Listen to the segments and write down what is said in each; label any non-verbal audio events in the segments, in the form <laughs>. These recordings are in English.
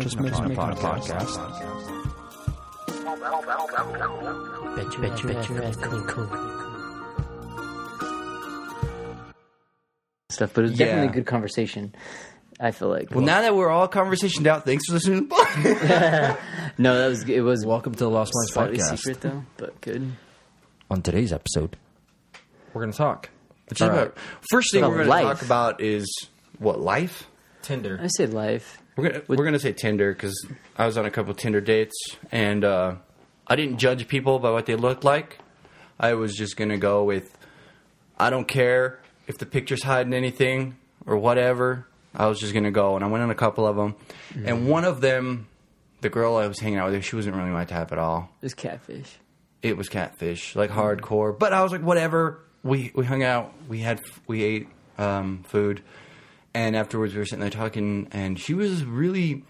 Just making, just making, making a podcast. Bet you, bet you, bet you, cool, cool. Stuff, but it's was definitely Yeah. a good conversation. I feel like. Well, now that we're all conversationed out, thanks for listening to the <laughs> podcast. no, that was it was Welcome to the Lost Minds slightly podcast. secret though, but good. On today's episode, we're going to talk Just about- first thing About we're going to life. talk about is what life. Tinder. I said life. We're gonna we're gonna say Tinder because I was on a couple Tinder dates and uh, I didn't judge people by what they looked like. I was just gonna go with I don't care if the picture's hiding anything or whatever. I was just gonna go and I went on a couple of them, and one of them, the girl I was hanging out with, she wasn't really my type at all. It was catfish. it was catfish, like hardcore. But I was like, whatever. We we hung out. We had we ate um, food, and afterwards we were sitting there talking, and she was really.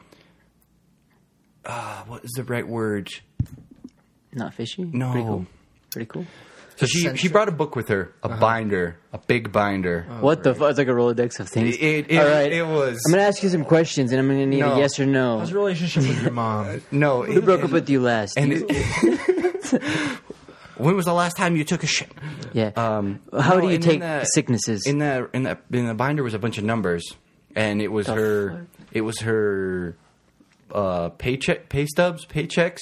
Uh, what is the right word? Not fishy. No. Pretty cool. Pretty cool. So she she brought a book with her, a binder, a big binder. what the fuck? It's like a Rolodex of things. It, it, it, All right. it was I'm gonna ask you some questions, and I'm gonna need No. a yes or no. How's your relationship with your <laughs> mom? no. Who broke up with you last? And it, <laughs> <laughs> when was the last time you took a shit? yeah. Um, How no, do you and take in that- sicknesses? In that in that in the binder was a bunch of numbers, and it was The her fuck? it was her uh, paycheck pay stubs, paychecks,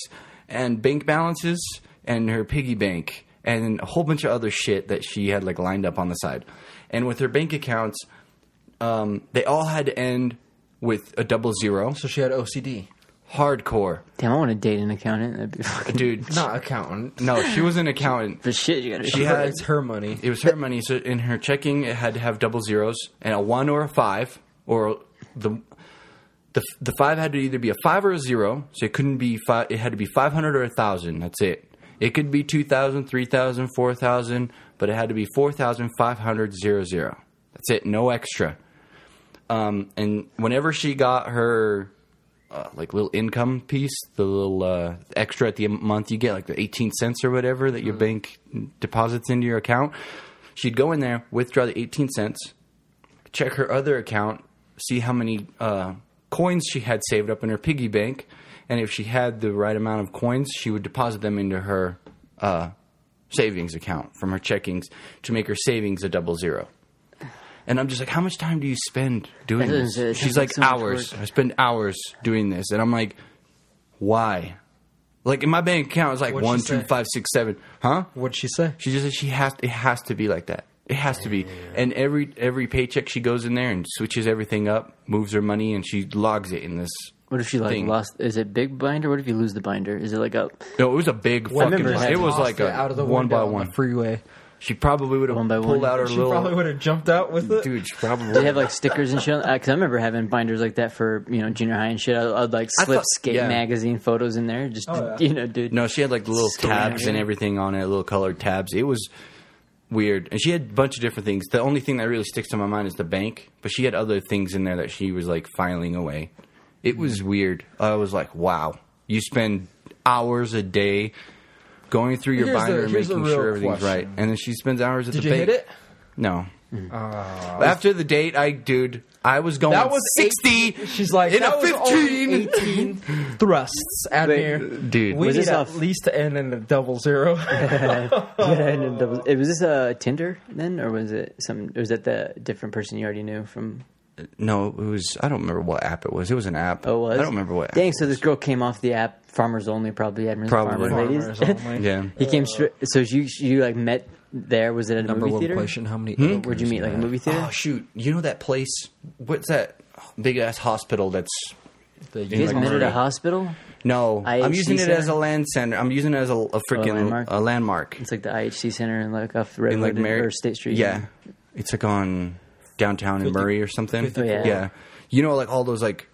and bank balances, and her piggy bank, and a whole bunch of other shit that she had like lined up on the side. And with her bank accounts, um, they all had to end with a double zero. So she had OCD. Hardcore, Damn, I want to date an accountant. That'd be fucking. dude. <laughs> Not accountant. No, she was an accountant. For shit, you gotta. She had it's her money. It was her money. So in her checking, it had to have double zeros and a one or a five, or the the the five had to either be a five or a zero. So it couldn't be five. It had to be five hundred or a thousand. That's it. It could be 2,000, 3,000, 4,000, but it had to be 4,500 zero zero. That's it. No extra. Um, and whenever she got her uh, like little income piece, the little uh, extra at the month you get, like the 18 cents or whatever that your bank deposits into your account, she'd go in there, withdraw the 18 cents, check her other account, see how many uh, coins she had saved up in her piggy bank, and if she had the right amount of coins, she would deposit them into her uh, savings account from her checkings to make her savings a double zero. And I'm just like, how much time do you spend doing That this? doesn't- uh, it She's sounds like, like so much hours. work. I spend hours doing this, and I'm like, why? Like in my bank account, it's like What'd she one, two, say? five, six, seven. Huh? What'd she say? She just said she has. It has to be like that. It has to be. And every every paycheck, she goes in there and switches everything up, moves her money, and she logs it in this. What if she like thing. lost? Is it big binder? What if you lose the binder? Is it like a No, it was a big fucking. remember It, it was like a out of the one by window on one. the freeway. She probably would have One by pulled one? out her little. She little. probably would have jumped out with it. Dude, she probably. They have like stickers and shit? Because I remember having binders like that for you know junior high and shit. I, I'd like slip thought- skate yeah. magazine photos in there. Just Oh, yeah. <laughs> you know, dude. No, she had like little Story tabs and everything on it, little colored tabs. It was weird, and she had a bunch of different things. The only thing that really sticks to my mind is the bank, but she had other things in there that she was like filing away. It was weird. I was like, wow, you spend hours a day going through your Here's the- binder and here's the making real sure everything's question. right, and then she spends hours at Did the you bank. hit it? No. Uh, After the date, I dude, I was going that was sixty. 18 She's like, in that a was only fifteen. 18 <laughs> thrusts out Wait, here. Dude, We Was need this at off- least to end in a double zero. <laughs> Yeah, and it double- it- was this a Tinder then, or was it some? Or was that the different person you already knew from? No, it was. I don't remember what app it was. It was an app. Oh, it was I don't remember what. app Dang, it so this girl came off the app. Farmers only, probably admirals, Probably. farmer ladies. Farmers only. <laughs> Yeah. he came straight. So you you like met there? Was it at a Number movie theater? location, how many hmm? Or Where'd you meet? Like a movie theater? Oh shoot! You know that place? What's that big ass hospital? That's The you guys like met at Murray. a hospital? No, I'm IHC using it as a land center. I'm using it as a, a oh, freaking landmark? a landmark It's like the IHC Center in like off in Redwood like Mary or State Street. Yeah, it's like on downtown in 50 Murray or something. 54. Oh, yeah. yeah. You know, like all those like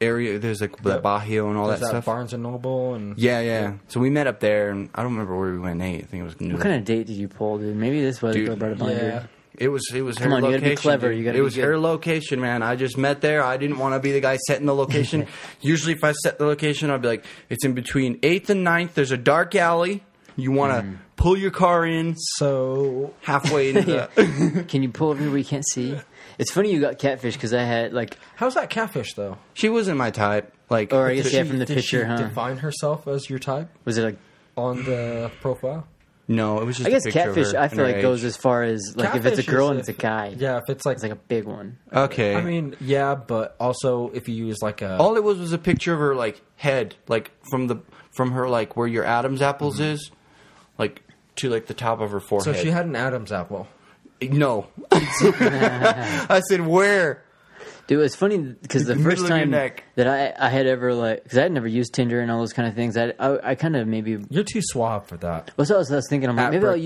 area. There's like that Bahio and all that, that stuff. Barnes and Noble and Yeah, yeah. So we met up there, and I don't remember where we went. Nate, I think it was. New What kind of date did you pull, dude? Maybe this was Dude, girl brought it yeah. here. It was it was Come her on, you gotta be clever, you gotta it be was good. her location, man. I just met there. I didn't want to be the guy setting the location. <laughs> Usually, if I set the location, I'd be like, "It's in between eighth and 9th. There's a dark alley. You want to Mm. Pull your car in so halfway into <laughs> the." <laughs> Can you pull over where you can't see? It's funny you got catfish because I had like, how's that catfish though? she wasn't my type. Like, or I guess yeah, She- from the did picture, she huh? define herself as your type Was it like? on the profile? no, it was just. I guess a picture of catfish. her I and feel her like goes as far as like if it's a girl is and it's a guy. Yeah, if it's like, it's like a big one. Okay. I mean, yeah, but also if you use like a all it was was a picture of her like head, like from the from her like where your Adam's apples Mm-hmm. is, like to like the top of her forehead. so forehead. she had an Adam's apple. no. <laughs> I said where. Dude, it's funny because the Middle first of your time neck. that I I had ever like because I had never used Tinder and all those kind of things. I I, I kind of maybe You're too suave for that. What's what I was, I was thinking? I'm like, At maybe I'll Brick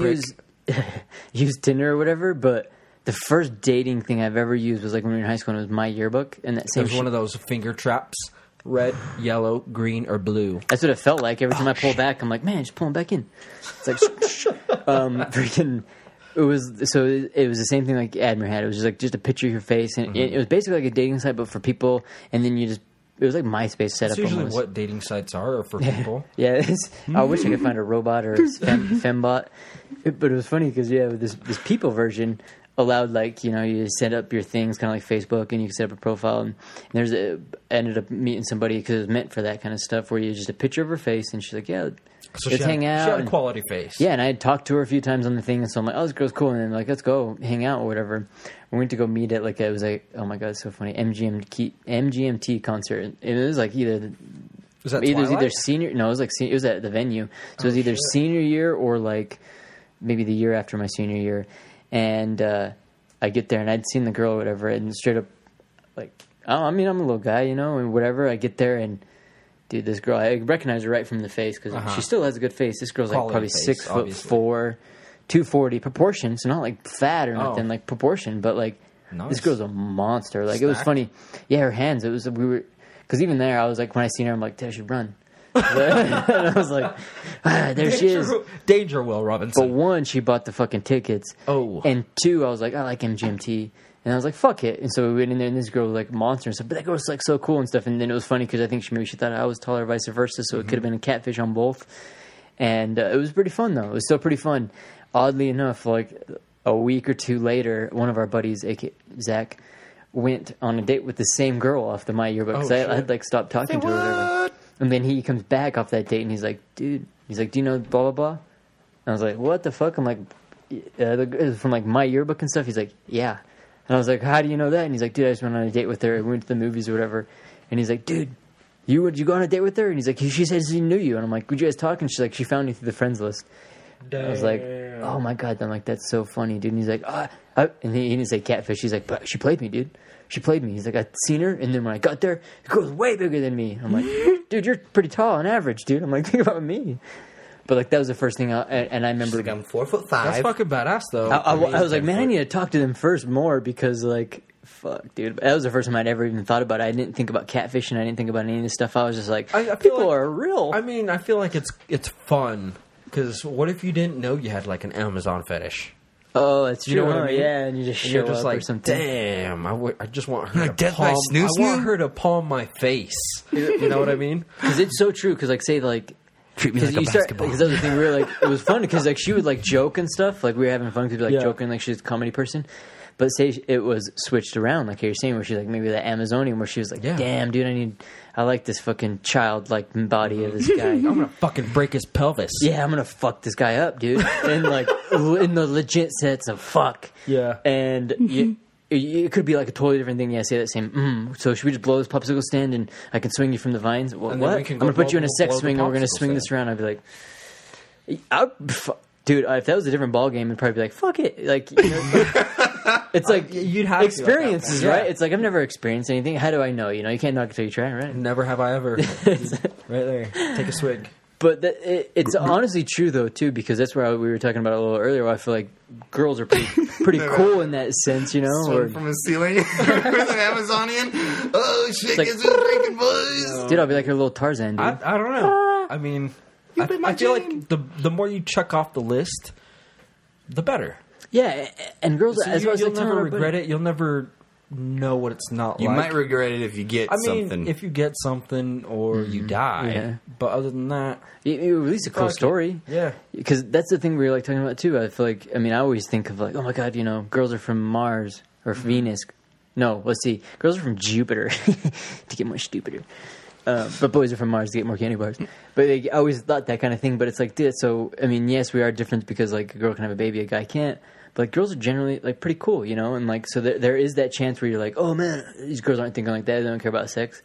Brick. use <laughs> use Tinder or whatever. But the first dating thing I've ever used was like when we were in high school. and It was myYearbook, and that It same. was one of those finger traps, red, yellow, green, or blue. That's what it felt like every time I pull back. I'm like, man, just pulling back in. It's like, um, <laughs> freaking. It was so. It, it was the same thing like Admiral had. It was just like just a picture of your face, and it, it was basically like a dating site, but for people. And then you just. It was like MySpace setup. That's usually almost. what dating sites are for people. <laughs> Yeah, it's, I wish I could find a robot or a fem, <laughs> fembot. It- but it was funny because yeah, this this people version allowed like you know you set up your things kind of like Facebook and you can set up a profile and, there's a, ended up meeting somebody because it was meant for that kind of stuff where you just a picture of her face and she's like yeah So let's she hang had, out She had a and- quality face. yeah, and I had talked to her a few times on the thing, and so I'm like, "Oh, this girl's cool," and then like, "Let's go hang out or whatever." We went to go meet at like it was like, oh my god, it's so funny MGMT MGMT concert. And it was like either Was that either it was either senior. No, it was like it was at the venue, so it was oh, either shit. senior year or like maybe the year after my senior year. And uh, I get there and I'd seen the girl or whatever, and straight up like, oh, I mean, I'm a little guy, you know, and whatever. I get there and. Dude, this girl, I recognize her right from the face because Uh-huh. she still has a good face. This girl's like probably face, six foot obviously. four, two forty proportion. So not like fat or Oh. nothing, like proportion, but like this girl's a monster. Like it was funny. Yeah, her hands. It was we were because even there, I was like when I seen her, I'm like, I should run. <laughs> and I was like, ah, there she is. Danger, Danger Will But Robinson. one, she bought the fucking tickets. Oh. And two, I was like, I like MGMT. And I was like, fuck it. And so we went in there, and this girl was like monster and stuff. But that girl was like so cool and stuff. And then it was funny because I think she maybe she thought I was taller, vice versa. So it could have been a catfish on both. And uh, it was pretty fun though. It was still pretty fun. Oddly enough, like a week or two later, one of our buddies, aka Zach, went on a date with the same girl off the myYearbook because Oh, I, I shit. had like stopped talking to her. Or whatever. And then he comes back off that date and he's like, dude, he's like, do you know blah blah blah? And I was like, what the fuck? I'm like, uh, the, from like myYearbook and stuff. He's like, yeah. And I was like, how do you know that? And he's like, dude, I just went on a date with her. We went to the movies or whatever. And he's like, dude, you would you go on a date with her? And he's like, she said she knew you. And I'm like, would you guys talk? And she's like, she found you through the friends list. I was like, oh my god. I'm like, that's so funny, dude. And he's like, ah, and he, he didn't say catfish. He's like, but she played me, dude. She played me. He's like, I seen her, and then when I got there, the girl's way bigger than me. I'm like, <laughs> dude, you're pretty tall on average, dude. I'm like, <laughs> think about me. But like that was the first thing, I, and and I remember Like I'm four foot five. That's fucking badass, though. I, I- mean, I was like, man, I need to talk to them first more because, like, fuck, dude. That was the first time I'd ever even thought about it. I didn't think about catfishing. I didn't think about any of this stuff. I was just like, I- I people like- are real. I mean, I feel like it's it's fun because what if you didn't know you had like an Amazon fetish? Oh, that's You true. know what I mean? Yeah, and you just And show you're just up like, or something. damn, I, w- I just want her Like to Death by palm. Snoo I want her to palm my face. you know what I mean? <laughs> Because it's so true. Because like, say like. Treat me Because like a you start, basketball. because that was the thing. We were like, it was fun because like she would like joke and stuff. Like we were having fun because we were like Yeah. joking, like she's a comedy person. But say it was switched around, like you're saying, where she's like maybe the Amazonian, where she was like, Yeah. "Damn, dude, I need, I like this fucking childlike body of this guy." <laughs> I'm gonna fucking break his pelvis. yeah, I'm gonna fuck this guy up, dude. And like in the legit sense of fuck. Yeah. And you, it, it could be like a totally different thing. Yeah, say that same. Mm, so should we just blow this popsicle stand and I can swing you from the vines? Well, And then what? can I'm go gonna put you in a sex blow the swing and we're gonna popsicle swing this around. I'd be like, I, dude, uh, if that was a different ball game, I'd probably be like, fuck it. Like, you know, <laughs> it's like you'd have to at that experiences, point. right? Yeah. It's like I've never experienced anything. How do I know? You know, you can't knock it till you try, right? Never have I ever. <laughs> right there. Take a swig. But that, it, it's honestly true though too, because that's where I, we were talking about a little earlier. Where I feel like girls are pretty <laughs> pretty cool in that sense, you know. Or, from a ceiling with an Amazonian. Oh shit! like- Guess who's drinking, boys? dude, I'll be like your little Tarzan, dude. I, I don't know. I mean, I, been my I feel Jane. like the the more you check off the list, the better. yeah, and girls, So as you, well as will like never our buddy- regret it. You'll never know what it's not You like. might regret it if you get I mean, something. if you get something or you die. Yeah. But other than that, You, you release a cool Fuck it. story. yeah. because that's the thing we were like talking about too. I feel like I mean I always think of like oh my god you know girls are from Mars or Mm-hmm. Venus. No, let's see, girls are from Jupiter <laughs> to get more stupider. Uh, but boys are from Mars to get more candy bars. But they always thought that kind of thing. But it's like, dude, so I mean, yes, we are different because like a girl can have a baby, a guy can't. But like, girls are generally like pretty cool, you know. And like, so there, there is that chance where you're like, oh man, these girls aren't thinking like that. They don't care about sex.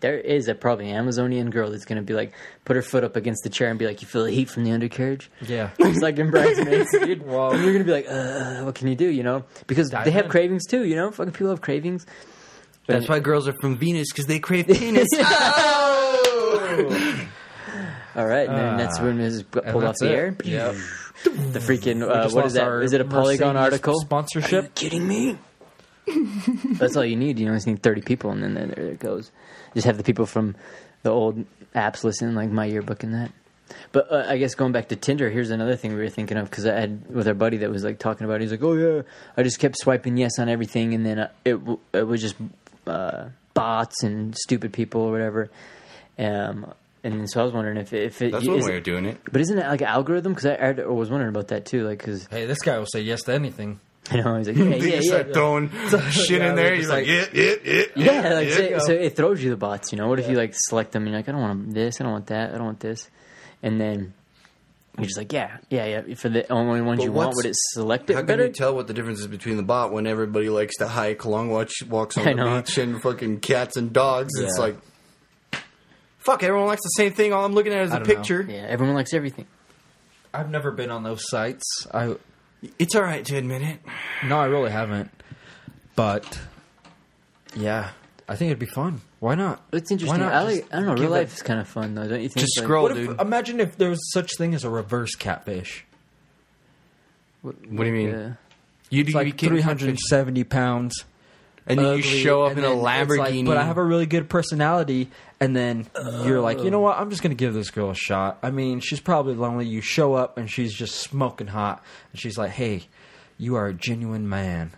There is a probably Amazonian girl that's gonna be like, put her foot up against the chair and be like, you feel the heat from the undercarriage. Yeah. <laughs> It's like in bridesmaids, dude. <laughs> Wow. And you're gonna be like, uh, what can you do? You know, because Dive they have in. cravings too. You know, fucking people have cravings. That's why girls are from Venus because they crave penis. <laughs> All right, and then that's when this is pulled off that's the it. air. Yep. <laughs> The freaking uh, just what is lost that? our Is it a Polygon Mercedes article? sponsorship? kidding me? <laughs> That's all you need. You know, you just need thirty people, and then there, there it goes. Just have the people from the old apps listen, like myYearbook and that. But uh, I guess going back to Tinder, here's another thing we were thinking of because I had with our buddy that was like talking about. it. He's like, "Oh yeah, I just kept swiping yes on everything, and then uh, it w- it was just uh, bots and stupid people or whatever." Um, and so I was wondering if if it That's one way of doing it. but isn't it like an algorithm? Because I, I was wondering about that too. Like, because Hey, this guy will say yes to anything. <laughs> you know, he's like, <laughs> yeah, yeah, just yeah. start throwing <laughs> shit Yeah, in there. they're You're like, like- yeah, yeah, yeah. Yeah, like yeah. so, so it throws you the bots. You know, what if you like select them? And you're like, I don't want this, I don't want that, I don't want this, and then you're just like, yeah, yeah, yeah. For the only ones But you want, what's- would it select it How can better? you tell what the difference is between the bot when everybody likes to hike along, watch walks on I the know. beach and fucking cats and dogs? It's like, fuck, everyone likes the same thing. All I'm looking at is I the don't know. picture. yeah, everyone likes everything. I've never been on those sites. I It's all right to admit it. no, I really haven't. But yeah, I think it'd be fun. Why not? It's interesting. not I like. I don't know. Real life is kind of fun though, don't you think? Just Like, scroll. What dude. if, imagine if there was such thing as a reverse catfish. What, What do you mean? yeah. You It's do like you can't three hundred and seventy pounds. and then you show up in a then it's like, Lamborghini. but I have a really good personality, and then you're like, you know what? I'm just gonna give this girl a shot. I mean, she's probably lonely. You show up, and she's just smoking hot, and she's like, "Hey, you are a genuine man."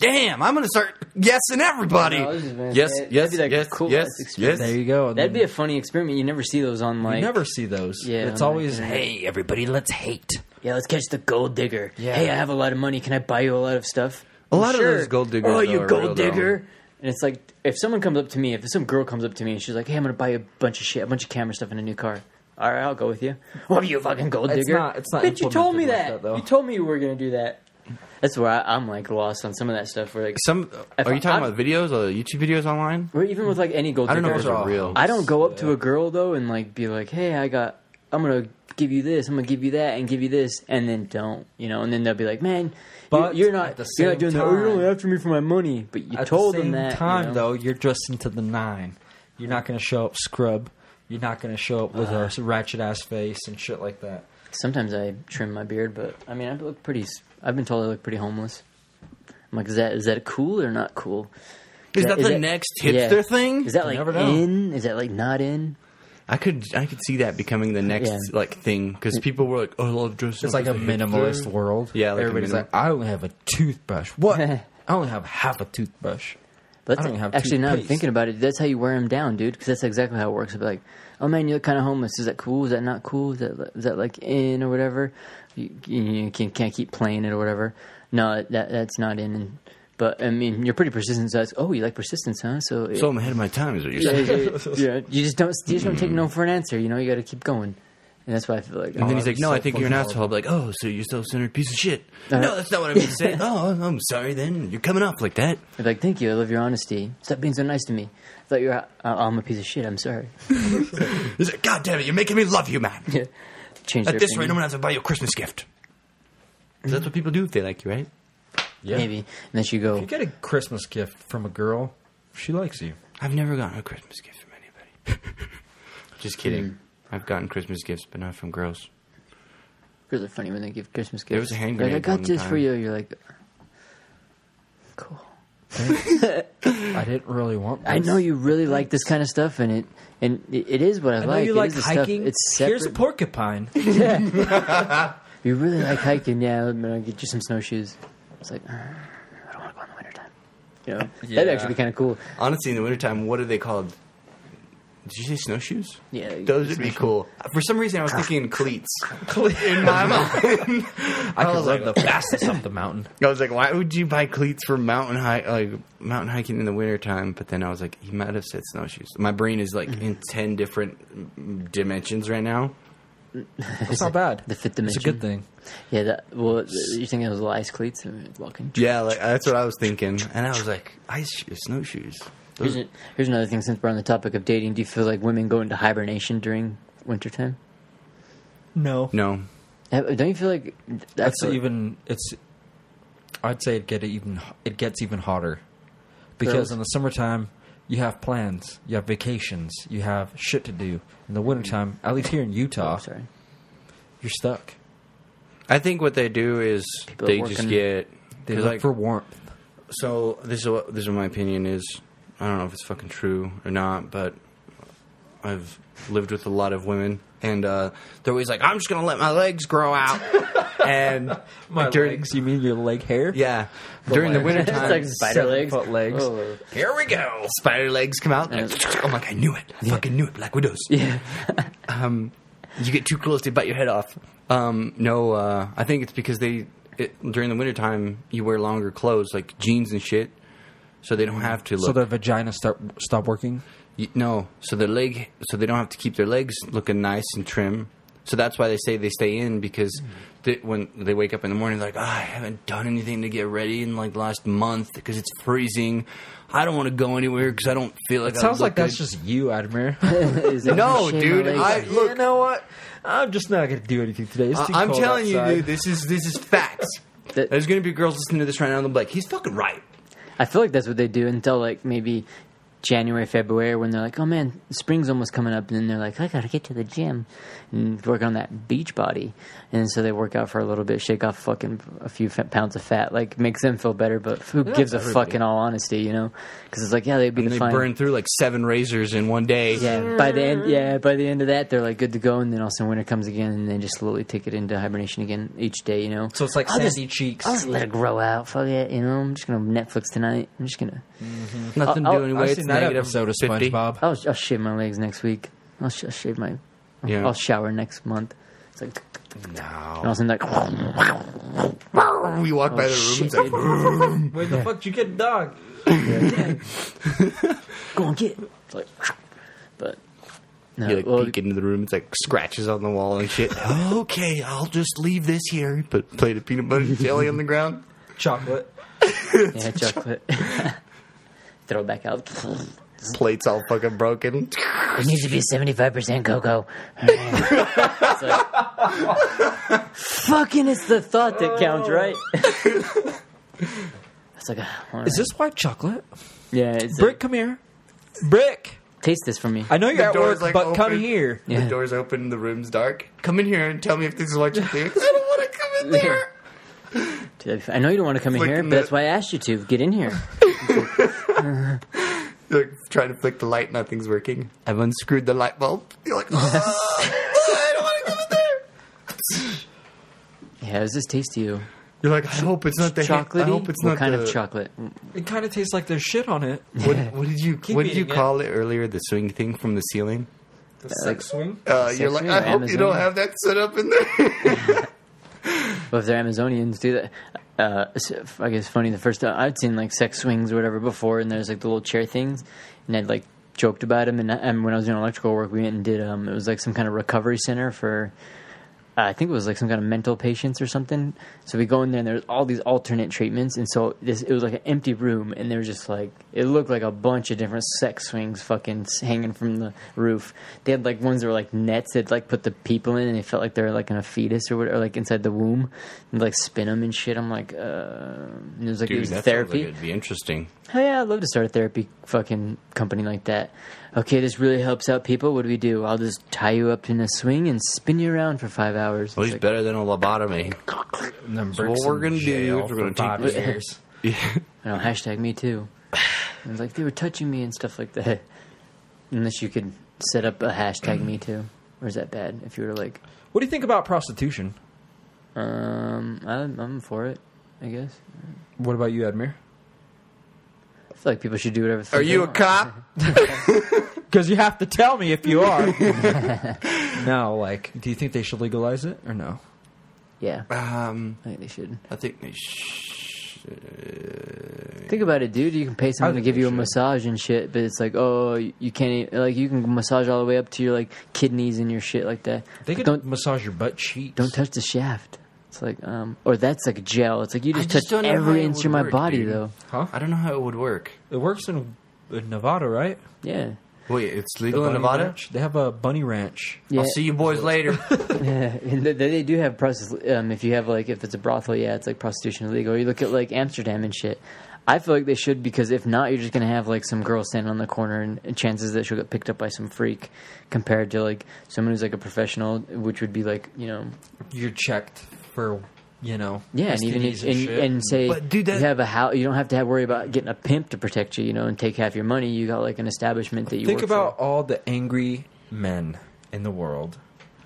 Damn, I'm gonna start guessing everybody. No, this is fantastic. yes, That'd yes, be like yes, a cool yes, yes. There you go. That'd be a funny experiment. You never see those on like. you never see those. Yeah, it's always, like, "Hey, everybody, let's hate." Yeah, let's catch the gold digger. Yeah. Hey, I have a lot of money. Can I buy you a lot of stuff? A lot of those gold diggers, Oh, you are gold real, though. digger. And it's like if someone comes up to me, if some girl comes up to me and she's like, "Hey, I'm gonna buy you a bunch of shit, a bunch of camera stuff, and a new car." All right, I'll go with you. What are you fucking gold digger? It's digger! not- it's not Bitch, you told me that. that, though. you told me you were gonna do that. That's where I, I'm like lost on some of that stuff. Where like, Some are you talking I'm- about videos or YouTube videos online? or even with like any gold I don't know if those are real. I don't go up to a girl though and like be like, "Hey, I got, I'm gonna give you this, I'm gonna give you that, and give you this," and then don't, you know, and then they'll be like, "Man, But you're, you're not, the you're not same doing that. Oh, you're only after me for my money." But you told the them that. you time, know? though, you're dressed into the nine. You're not going to show up scrub. You're not going to show up with Uh-huh. a ratchet ass face and shit like that. Sometimes I trim my beard, but I mean, I look pretty. S- I've been told I look pretty homeless. I'm like, is that is that cool or not cool? Is that is the that- next yeah. hipster thing? Is that like in? Is that like not in? I could I could see that becoming the next Yeah. like thing because people were like, "Oh, I love dressing." It's like a minimalist hipster." world. Yeah, like everybody's minim- like, I only have a toothbrush. What? <laughs> I only have half a toothbrush. But I don't even have actually, now I'm thinking about it, that's how you wear them down, dude. Because that's exactly how it works. I'll be like, oh man, you look kind of homeless. Is that cool? Is that not cool? Is that is that like in or whatever? You, can't, can't keep playing it or whatever. No, that that's not in. And, but I mean, you're pretty persistent. So that's, oh, you like persistence, huh? So, So I'm ahead of my time, is what you're saying. yeah, yeah, you just don't you just don't take no for an answer. You know, you got to keep going. And that's why I feel like And then he's that'd like, "No, so I think you're an asshole." Be like, "Oh, so you're self-centered piece of shit." Uh, no, that's not what I mean to say. <laughs> oh, I'm sorry. Then you're coming off like that. Be like, thank you. I love your honesty. Stop being so nice to me. I thought you were. Uh, I'm a piece of shit. I'm sorry. <laughs> He's like, "God damn it, you're making me love you, man." <laughs> Yeah. Change At this rate, I'm opinion. gonna have to buy you a Christmas gift. 'Cause That's what people do if they like you, right? Yeah. maybe. And then she go, If you get a Christmas gift from a girl, she likes you. I've never gotten a Christmas gift from anybody. <laughs> Just kidding. I've gotten Christmas gifts, but not from girls. girls are funny when they give Christmas gifts. There was a hand Like, I grenade got one this for time. you. You're like, cool. I didn't really want. This. I know you really like this kind of stuff, and it and it, it is what I, I know like. you It like is stuff- hiking. It's separate. Here's a porcupine. <laughs> <laughs> You really like hiking, yeah. I'm gonna get you some snowshoes. It's like, uh, I don't want to go in the wintertime. You know, that'd actually be kind of cool. Honestly, in the wintertime, what are they called? Did you say snowshoes? Yeah, Those would be cool. For some reason, I was thinking <laughs> cleats. In my <laughs> mind. I could was run like- the fastest up the mountain. I was like, why would you buy cleats for mountain hike, like mountain hiking in the wintertime? But then I was like, he might have said snowshoes. My brain is like in ten different mm, dimensions right now. It's not bad. The fifth It's a good thing. Yeah, that, well, you think it was little ice cleats or walking? Yeah, like that's what I was thinking, and I was like, ice shoes, snowshoes. Here's, a, here's another thing. Since we're on the topic of dating, do you feel like women go into hibernation during wintertime? No, No, Don't you feel like that's what- even. It's. I'd say it get even. It gets even hotter, because Girls? in the summertime you have plans, you have vacations, you have shit to do. In the wintertime, at least here in Utah, Oh, sorry. you're stuck. I think what they do is People they are just get they look like, for warmth. So this is what this is what my opinion is. I don't know if it's fucking true or not, but I've lived with a lot of women, and uh, they're always like, "I'm just gonna let my legs grow out." <laughs> and My during legs? You mean your leg hair? yeah, during the winter <laughs> time, like spider legs. foot legs. Oh. here we go. Spider legs come out. Like, I'm like, I knew it. I fucking knew it. Black widows. Yeah. <laughs> um, you get too close, they bite your head off. Um, no, uh, I think it's because they it, during the wintertime you wear longer clothes like jeans and shit, so they don't have to look. So their vagina start stop working. Y- No, so their leg, so they don't have to keep their legs looking nice and trim. So that's why they say they stay in because hmm. they, when they wake up in the morning, they're like, oh, I haven't done anything to get ready in like last month because it's freezing. I don't want to go anywhere because I don't feel like. It I sounds look like that's good." just you, Admir. <laughs> <laughs> No, dude. I- look- you know what? I'm just not gonna do anything today. It's too I- I'm cold telling outside. you, dude, this is this is facts. That- There's gonna be girls listening to this right now. and They'll be like, "He's fucking right." I feel like that's what they do until like maybe January, February, when they're like, "Oh man, spring's almost coming up," and then they're like, "I gotta get to the gym and work on that beach body," and so they work out for a little bit, shake off fucking a few pounds of fat, like makes them feel better. But who gives a everybody. fuck in all honesty, you know? Because it's like, yeah, they'd be And the they fine. burn through like seven razors in one day. Yeah, by the end, yeah, by the end of that, they're like good to go, and then all of a sudden winter comes again, and they just slowly take it into hibernation again each day, you know. So it's like I'll just- sandy cheeks. I'll just let it grow out. Fuck it, you know. I'm just gonna Netflix tonight. I'm just gonna. Mm-hmm. Nothing I'll- to do anyway. I've It's that negative episode of 50. SpongeBob. I'll, I'll shave my legs next week. I'll, sh- I'll shave my. Yeah. I'll shower next month. It's like, and all of a sudden, like, We walk by the oh, room. It's like, Where the fuck did you get a dog? go and get. it. It's like, but no, You like well, peek into the room. It's like scratches on the wall and shit. <laughs> okay, I'll just leave this here. Put plate of peanut butter and jelly on the ground. Chocolate. yeah, chocolate. <laughs> <laughs> Throw it back out. Plate's all fucking broken. It needs to be seventy-five percent cocoa. It's like- fucking, it's the thought that counts, right? <laughs> it's like, all Is this white chocolate? yeah, it's Brick, like, come here. Brick. taste this for me. I know you're at door's, work, like, but come open. here. Yeah. The door's open. The room's dark. Come in here and tell me if this is what you think. <laughs> I don't want to come in there. <laughs> I know you don't want to come in here, Flicking but that's why I asked you to get in here. <laughs> You're like trying to flick the light. Nothing's working. I've unscrewed the light bulb. You're like, oh, I don't want to come in there. <laughs> Yeah, how does this taste to you? You're like, I hope it's not the. Chocolatey? I hope it's what not kind the, of chocolate? Mm. It kind of tastes like there's shit on it. What, what did you Keep What did you eating it. call it earlier? The swing thing from the ceiling. The uh, sex swing. Uh, you're like, Sexy I hope you don't have that set up in there. <laughs> Well, if they're Amazonians, do that. Uh, I guess funny. The first time I'd seen like sex swings or whatever before, and there's like the little chair things, and I'd like joked about them. And, I, and when I was doing electrical work, we went and did um, it was like some kind of recovery center for. I think it was like some kind of mental patients or something. So we go in there and there's all these alternate treatments, and so this it was like an empty room, and there was just like it looked like a bunch of different sex swings, fucking hanging from the roof. They had like ones that were like nets that like put the people in, and they felt like they were like in a fetus or whatever, like inside the womb, and like spin them and shit. I'm like, uh, and it was like it was that therapy. like it'd be interesting. Oh yeah, I'd love to start a therapy fucking company like that. Okay, this really helps out people. What do we do? I'll just tie you up in a swing and spin you around for five hours. Well, he's like, better than a lobotomy. And So what we're gonna do jail is we're gonna five take- years. <laughs> Yeah. I know, hashtag me too. And it's like they were touching me and stuff like that. Unless you could set up a hashtag me too. Or is that bad? If you were to like, What do you think about prostitution? um, I'm, I'm for it. I guess. What about you, Admir? I feel like people should do whatever. the fuck Are you a want. cop? <laughs> Because you have to tell me if you are. <laughs> no, like, do you think they should legalize it or no? Yeah, Um, I think they should. I think they should. Think about it, dude. You can pay someone to think give they you a should. massage and shit, but it's like, oh, you can't even, like you can massage all the way up to your like kidneys and your shit like that. They could don't massage your butt cheeks. don't touch the shaft. It's like, um, or that's like gel. It's like you just just touch don't know how every it inch would of my work, body, dude. though. Huh? I don't know how it would work. It works in, in Nevada, right? Yeah, Wait, it's legal in bunny Nevada? ranch. They have a bunny ranch. yeah. I'll see you boys later. <laughs> <laughs> Yeah, and they, they do have process. Um, if you have like, if it's a brothel, yeah, it's like prostitution illegal. You look at like Amsterdam and shit. I feel like they should because if not, you're just gonna have like some girl standing on the corner, and, and chances that she'll get picked up by some freak, compared to like someone who's like a professional, which would be like you know, You're checked for, you know, yeah, and even if, and, and, and say But, dude, that- you have a house, you don't have to have worry about getting a pimp to protect you, you know, and take half your money. You got like an establishment that you think work about for. all the angry men in the world,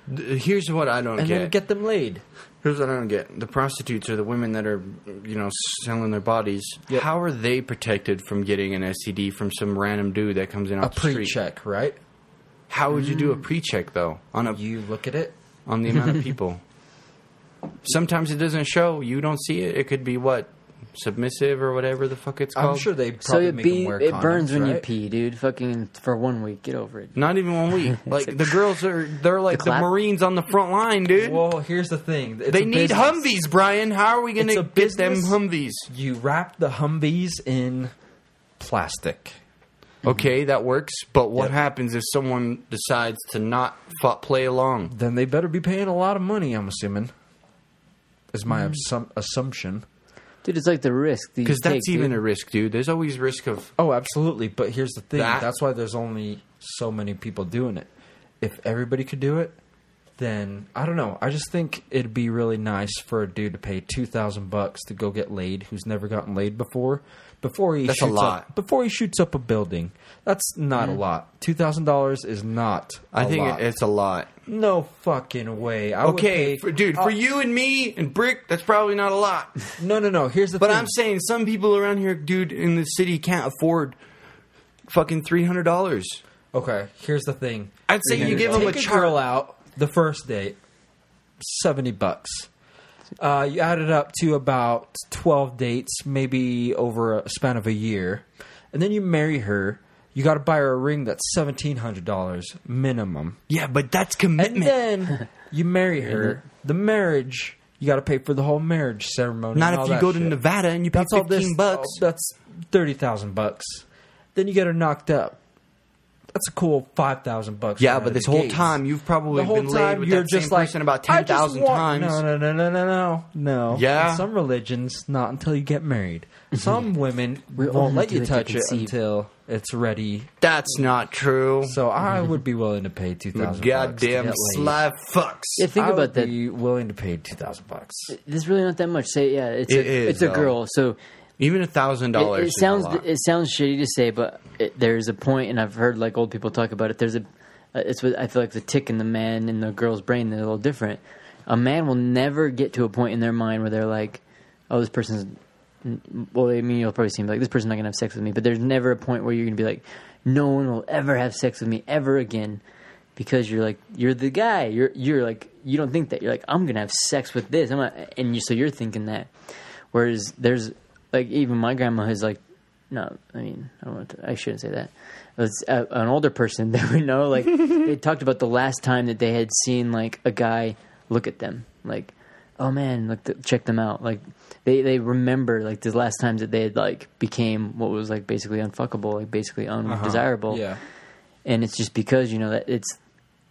Here's what I don't and get. then get them laid. Here's what I don't get. The prostitutes or the women that are, you know, selling their bodies. Yep. How are they protected from getting an STD from some random dude that comes in A off the pre-check, right? How would you do a mm. pre-check though on a You look at it. on the amount of people? Sometimes it doesn't show. You don't see it. It could be what submissive or whatever the fuck it's called. I'm sure they So probably it make be them wear it condoms, burns when you pee, dude. Fucking for one week, get over it. Not even one week. <laughs> Like the girls are, they're <laughs> like the, clap? Marines on the front line, dude. Well, here's the thing. It's they need business. Humvees, Brian. How are we gonna a get them business. Humvees? You wrap the Humvees in plastic. Okay, that works. But what Yep. happens if someone decides to not f- play along? Then they better be paying a lot of money. I'm assuming. Is my Mm. assum- assumption. Dude, it's like the risk that you Because that's take, even a risk, dude. There's always risk of. Oh, absolutely. But here's the thing. That- That's why there's only so many people doing it. If everybody could do it, then I don't know. I just think it'd be really nice for a dude to pay two thousand bucks to go get laid, who's never gotten laid before. Before he That's a shoots lot. Up, before he shoots up a building, that's not a lot. Two thousand dollars is not. I a think lot. it's a lot. no fucking way. I would Okay, pay- for, dude, uh, for you and me and Brick, that's probably not a lot. <laughs> No, no, no. Here's the But thing. I'm saying some people around here, dude, in the city can't afford fucking three hundred dollars. Okay, here's the thing. I'd say you give them a Take chart. girl out the first date, seventy bucks. Uh, you add it up to about twelve dates, maybe over a span of a year, and then you marry her. You got to buy her a ring that's seventeen hundred dollars minimum, Yeah, but that's and commitment. then <laughs> you marry her. The marriage, you got to pay for the whole marriage ceremony. not and all if you go to shit. Nevada and you pay That's all fifteen this. bucks. oh, that's thirty thousand bucks. Then you get her knocked up. That's a cool five thousand bucks. yeah, but this whole gates. time you've probably the whole been laid time with you're that just same like person about "I ten just thousand want-" times. No, no, no, no, no, no, no. Yeah. In some religions, not until you get married. <laughs> Some women won't let you touch it until it's ready. That's not true. So I would be willing to pay two The thousand. goddamn sly fucks. Yeah, think I would about that. Be willing to pay two thousand bucks. There's really not that much. Say, yeah, it's It a, is, it's a though. girl, so Even a thousand dollars. it sounds it sounds shitty to say, but it, there's a point, and I've heard like old people talk about it. There's a uh, it's what I feel like the tick in the man and the girl's brain they're a little different. A man will never get to a point in their mind where they're like, "Oh, this person's." Well, I mean, you'll probably seem like this person's not gonna have sex with me, but there's never a point where you're gonna be like, "No one will ever have sex with me ever again," because you're like you're the guy. You're you're like you don't think that you're like I'm gonna have sex with this. I'm not, and you so you're thinking that. Whereas there's like even my grandma is like no, I mean I don't want to, I shouldn't say that. It's uh, an older person <laughs> that we know like <laughs> they talked about the last time that they had seen like a guy look at them like, oh man, look, th- check them out. Like they they remember like the last times that they had like became what was like basically unfuckable, like basically undesirable. Uh-huh. Yeah. and it's just because you know that it's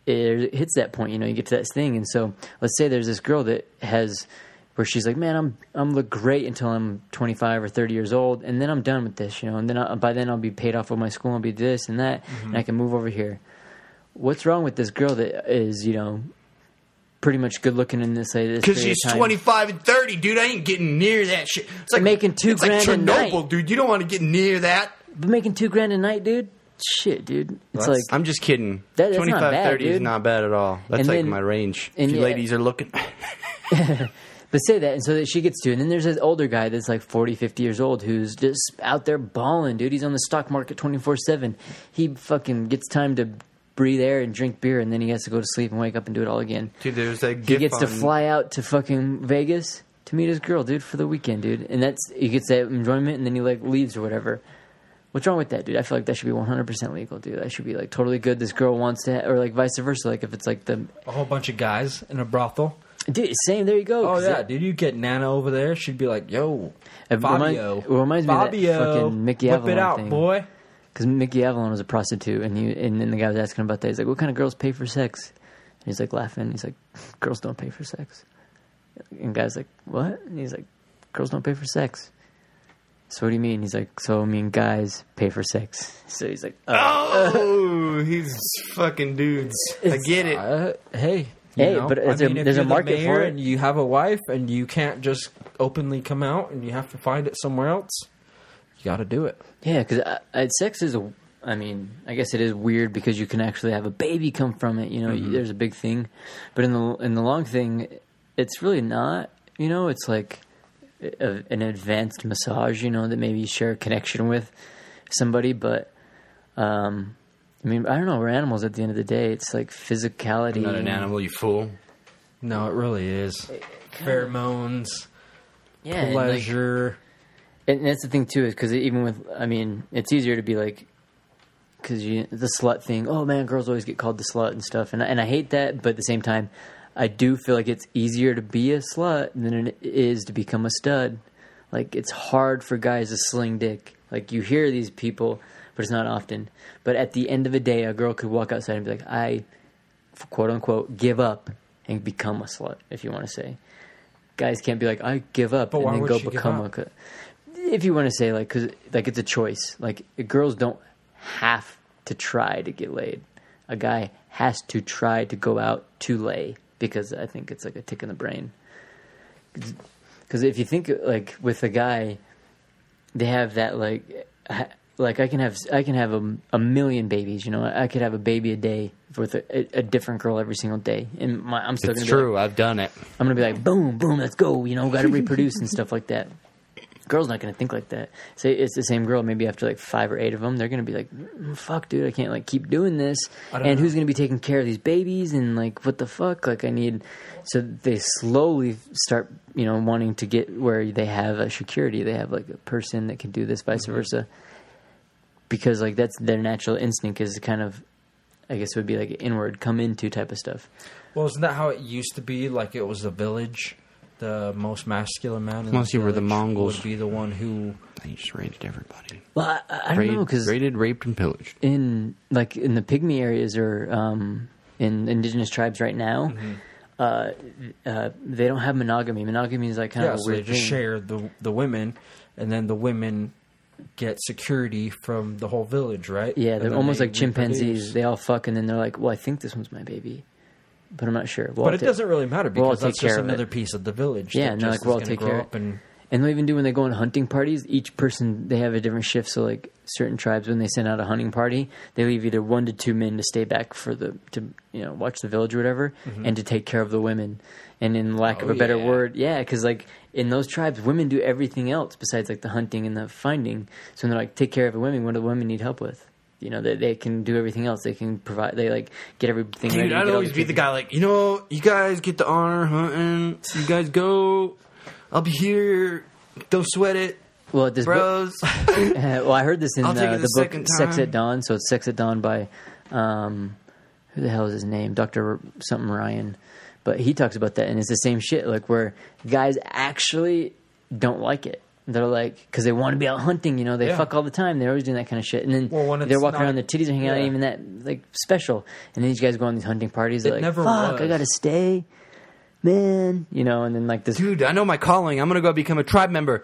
it hits that point. You know, you get to that thing, and so let's say there's this girl that has where she's like, man, I'm I'm look great until I'm 25 or 30 years old, and then I'm done with this, you know, and then I, by then I'll be paid off with my school, I'll be this and that, mm-hmm. and I can move over here. What's wrong with this girl that is, you know, pretty much good looking in this? Like, this Because she's time? 25 and 30, dude. I ain't getting near that shit. It's like Making two it's like grand a night. Dude. You don't want to get near that. But making two grand a night, dude. Shit, dude. It's That's- like I'm just kidding. That- that's not 25, bad, 30 is not bad at all. That's And like my range. if you yeah. ladies are looking. <laughs> <laughs> But say that, and so that she gets to, and then there's this older guy that's like 40, 50 years old who's just out there balling, dude. He's on the stock market 24 7. He fucking gets time to breathe air and drink beer, and then he has to go to sleep and wake up and do it all again. Dude, there's that He gif gets to fly out to fucking Vegas to meet his girl, dude, for the weekend, dude. And that's, he gets that enjoyment, and then he like leaves or whatever. What's wrong with that, dude? I feel like that should be 100% legal, dude. That should be like totally good. This girl wants to, or like vice versa. Like if it's like the, A whole bunch of guys in a brothel. Dude, same, there you go. Oh yeah, that- dude. You get Nana over there. She'd be like, "Yo, It remind- Fabio, it reminds me of that fucking Mickey whip Avalon it out, thing. boy." Because Mickey Avalon was a prostitute, and he and then the guy was asking about that. He's like, "What kind of girls pay for sex?" And he's like laughing. He's like, <laughs> "Girls don't pay for sex." And guy's like, "What?" And he's like, "Girls don't pay for sex." So what do you mean? He's like, "So I mean, guys pay for sex." <laughs> So he's like, uh, Oh, <laughs> he's fucking dudes. I get it. Uh, hey, Hey, know, but I there- mean, if there's a the market mayor for it. and you have a wife, and you can't just openly come out, and you have to find it somewhere else. You got to do it. "Yeah, because sex is a. I mean, I guess it is weird because you can actually have a baby come from it. You know, Mm-hmm. there's a big thing, but in the in the long thing, it's really not. You know, it's like a, an advanced massage. You know, that maybe you share a connection with somebody, but um, I mean, I don't know. We're animals at the end of the day. It's like physicality. I'm not an animal, you fool. No, it really is. Pheromones, yeah, and, like- pleasure. And that's the thing too, is because even with, I mean, it's easier to be like, because you the slut thing. Oh man, girls always get called the slut and stuff, and and I hate that. But at the same time, I do feel like it's easier to be a slut than it is to become a stud. Like it's hard for guys to sling dick. Like you hear these people, but it's not often. But at the end of the day, a girl could walk outside and be like, I, quote unquote, give up and become a slut. If you want to say, guys can't be like, I give up and then go become a. If you want to say like, cause like it's a choice. Like girls don't have to try to get laid. A guy has to try to go out to lay because I think it's like a tick in the brain. Because if you think like with a guy, they have that like like I can have I can have a, a million babies. You know, I could have a baby a day with a, a, a different girl every single day, and my, I'm still It's gonna be like, true. I've done it. I'm gonna be like, boom, boom, let's go. You know, got to reproduce and stuff like that. Girls not gonna think like that. Say it's the same girl. Maybe after like five or eight of them, they're gonna be like, "Mm, "Fuck, dude, I can't like keep doing this." And don't who's gonna be taking care of these babies? And like, what the fuck? Like, I need. So they slowly start, you know, wanting to get where they have a security. They have like a person that can do this, vice Mm-hmm. versa. Because like that's their natural instinct is kind of, I guess it would be like inward, come into type of stuff. Well, isn't that how it used to be? Like it was the village, the most masculine man. Unless you were the Mongols. would be the one who. They just raided everybody. Well, I, I don't Raided, know because raided, raped, and pillaged. in like in the pygmy areas or um, in indigenous tribes right now, Mm-hmm. uh, uh, they don't have monogamy. Monogamy is like kind Yeah, of a so they just thing. share the the women, and then the women get security from the whole village, right? Yeah, they're almost they like chimpanzees. reproduce. They all fuck, and then they're like, "Well, I think this one's my baby," but I'm not sure. Well, But it doesn't really matter Well, because that's just of it. another piece of the village. Yeah, that and they're like, "Well, I'll take grow care- up and And they'll even do when they go on hunting parties, each person they have a different shift. So like certain tribes, when they send out a hunting party, they leave either one to two men to stay back for the to you know watch the village or whatever, and to take care of the women. And in lack of Mm-hmm. Oh, a better yeah. word, yeah, because like in those tribes, women do everything else besides like the hunting and the finding. So when they're like take care of the women, what do the women need help with? You know, they they can do everything else. They can provide. They like get everything. ready Dude, I'd always be the guy like, you know, you guys get the honor hunting. You guys go. I'll be here. Don't sweat it, Well, this book, bros. Uh, <laughs> well, I heard this in uh, the the book Sex at Dawn. So it's Sex at Dawn by um, who the hell is his name? Doctor something Ryan. But he talks about that, and it's the same shit. Like where guys actually don't like it. They're like because they want to be out hunting. You know, they Yeah. fuck all the time. They're always doing that kind of shit. And then Well, they're walking not- around, their titties are hanging out, even that like special. And then these guys go on these hunting parties. They're It like, never "Fuck, I gotta stay, man." You know, and then like this, Dude, I know my calling. I'm gonna go become a tribe member.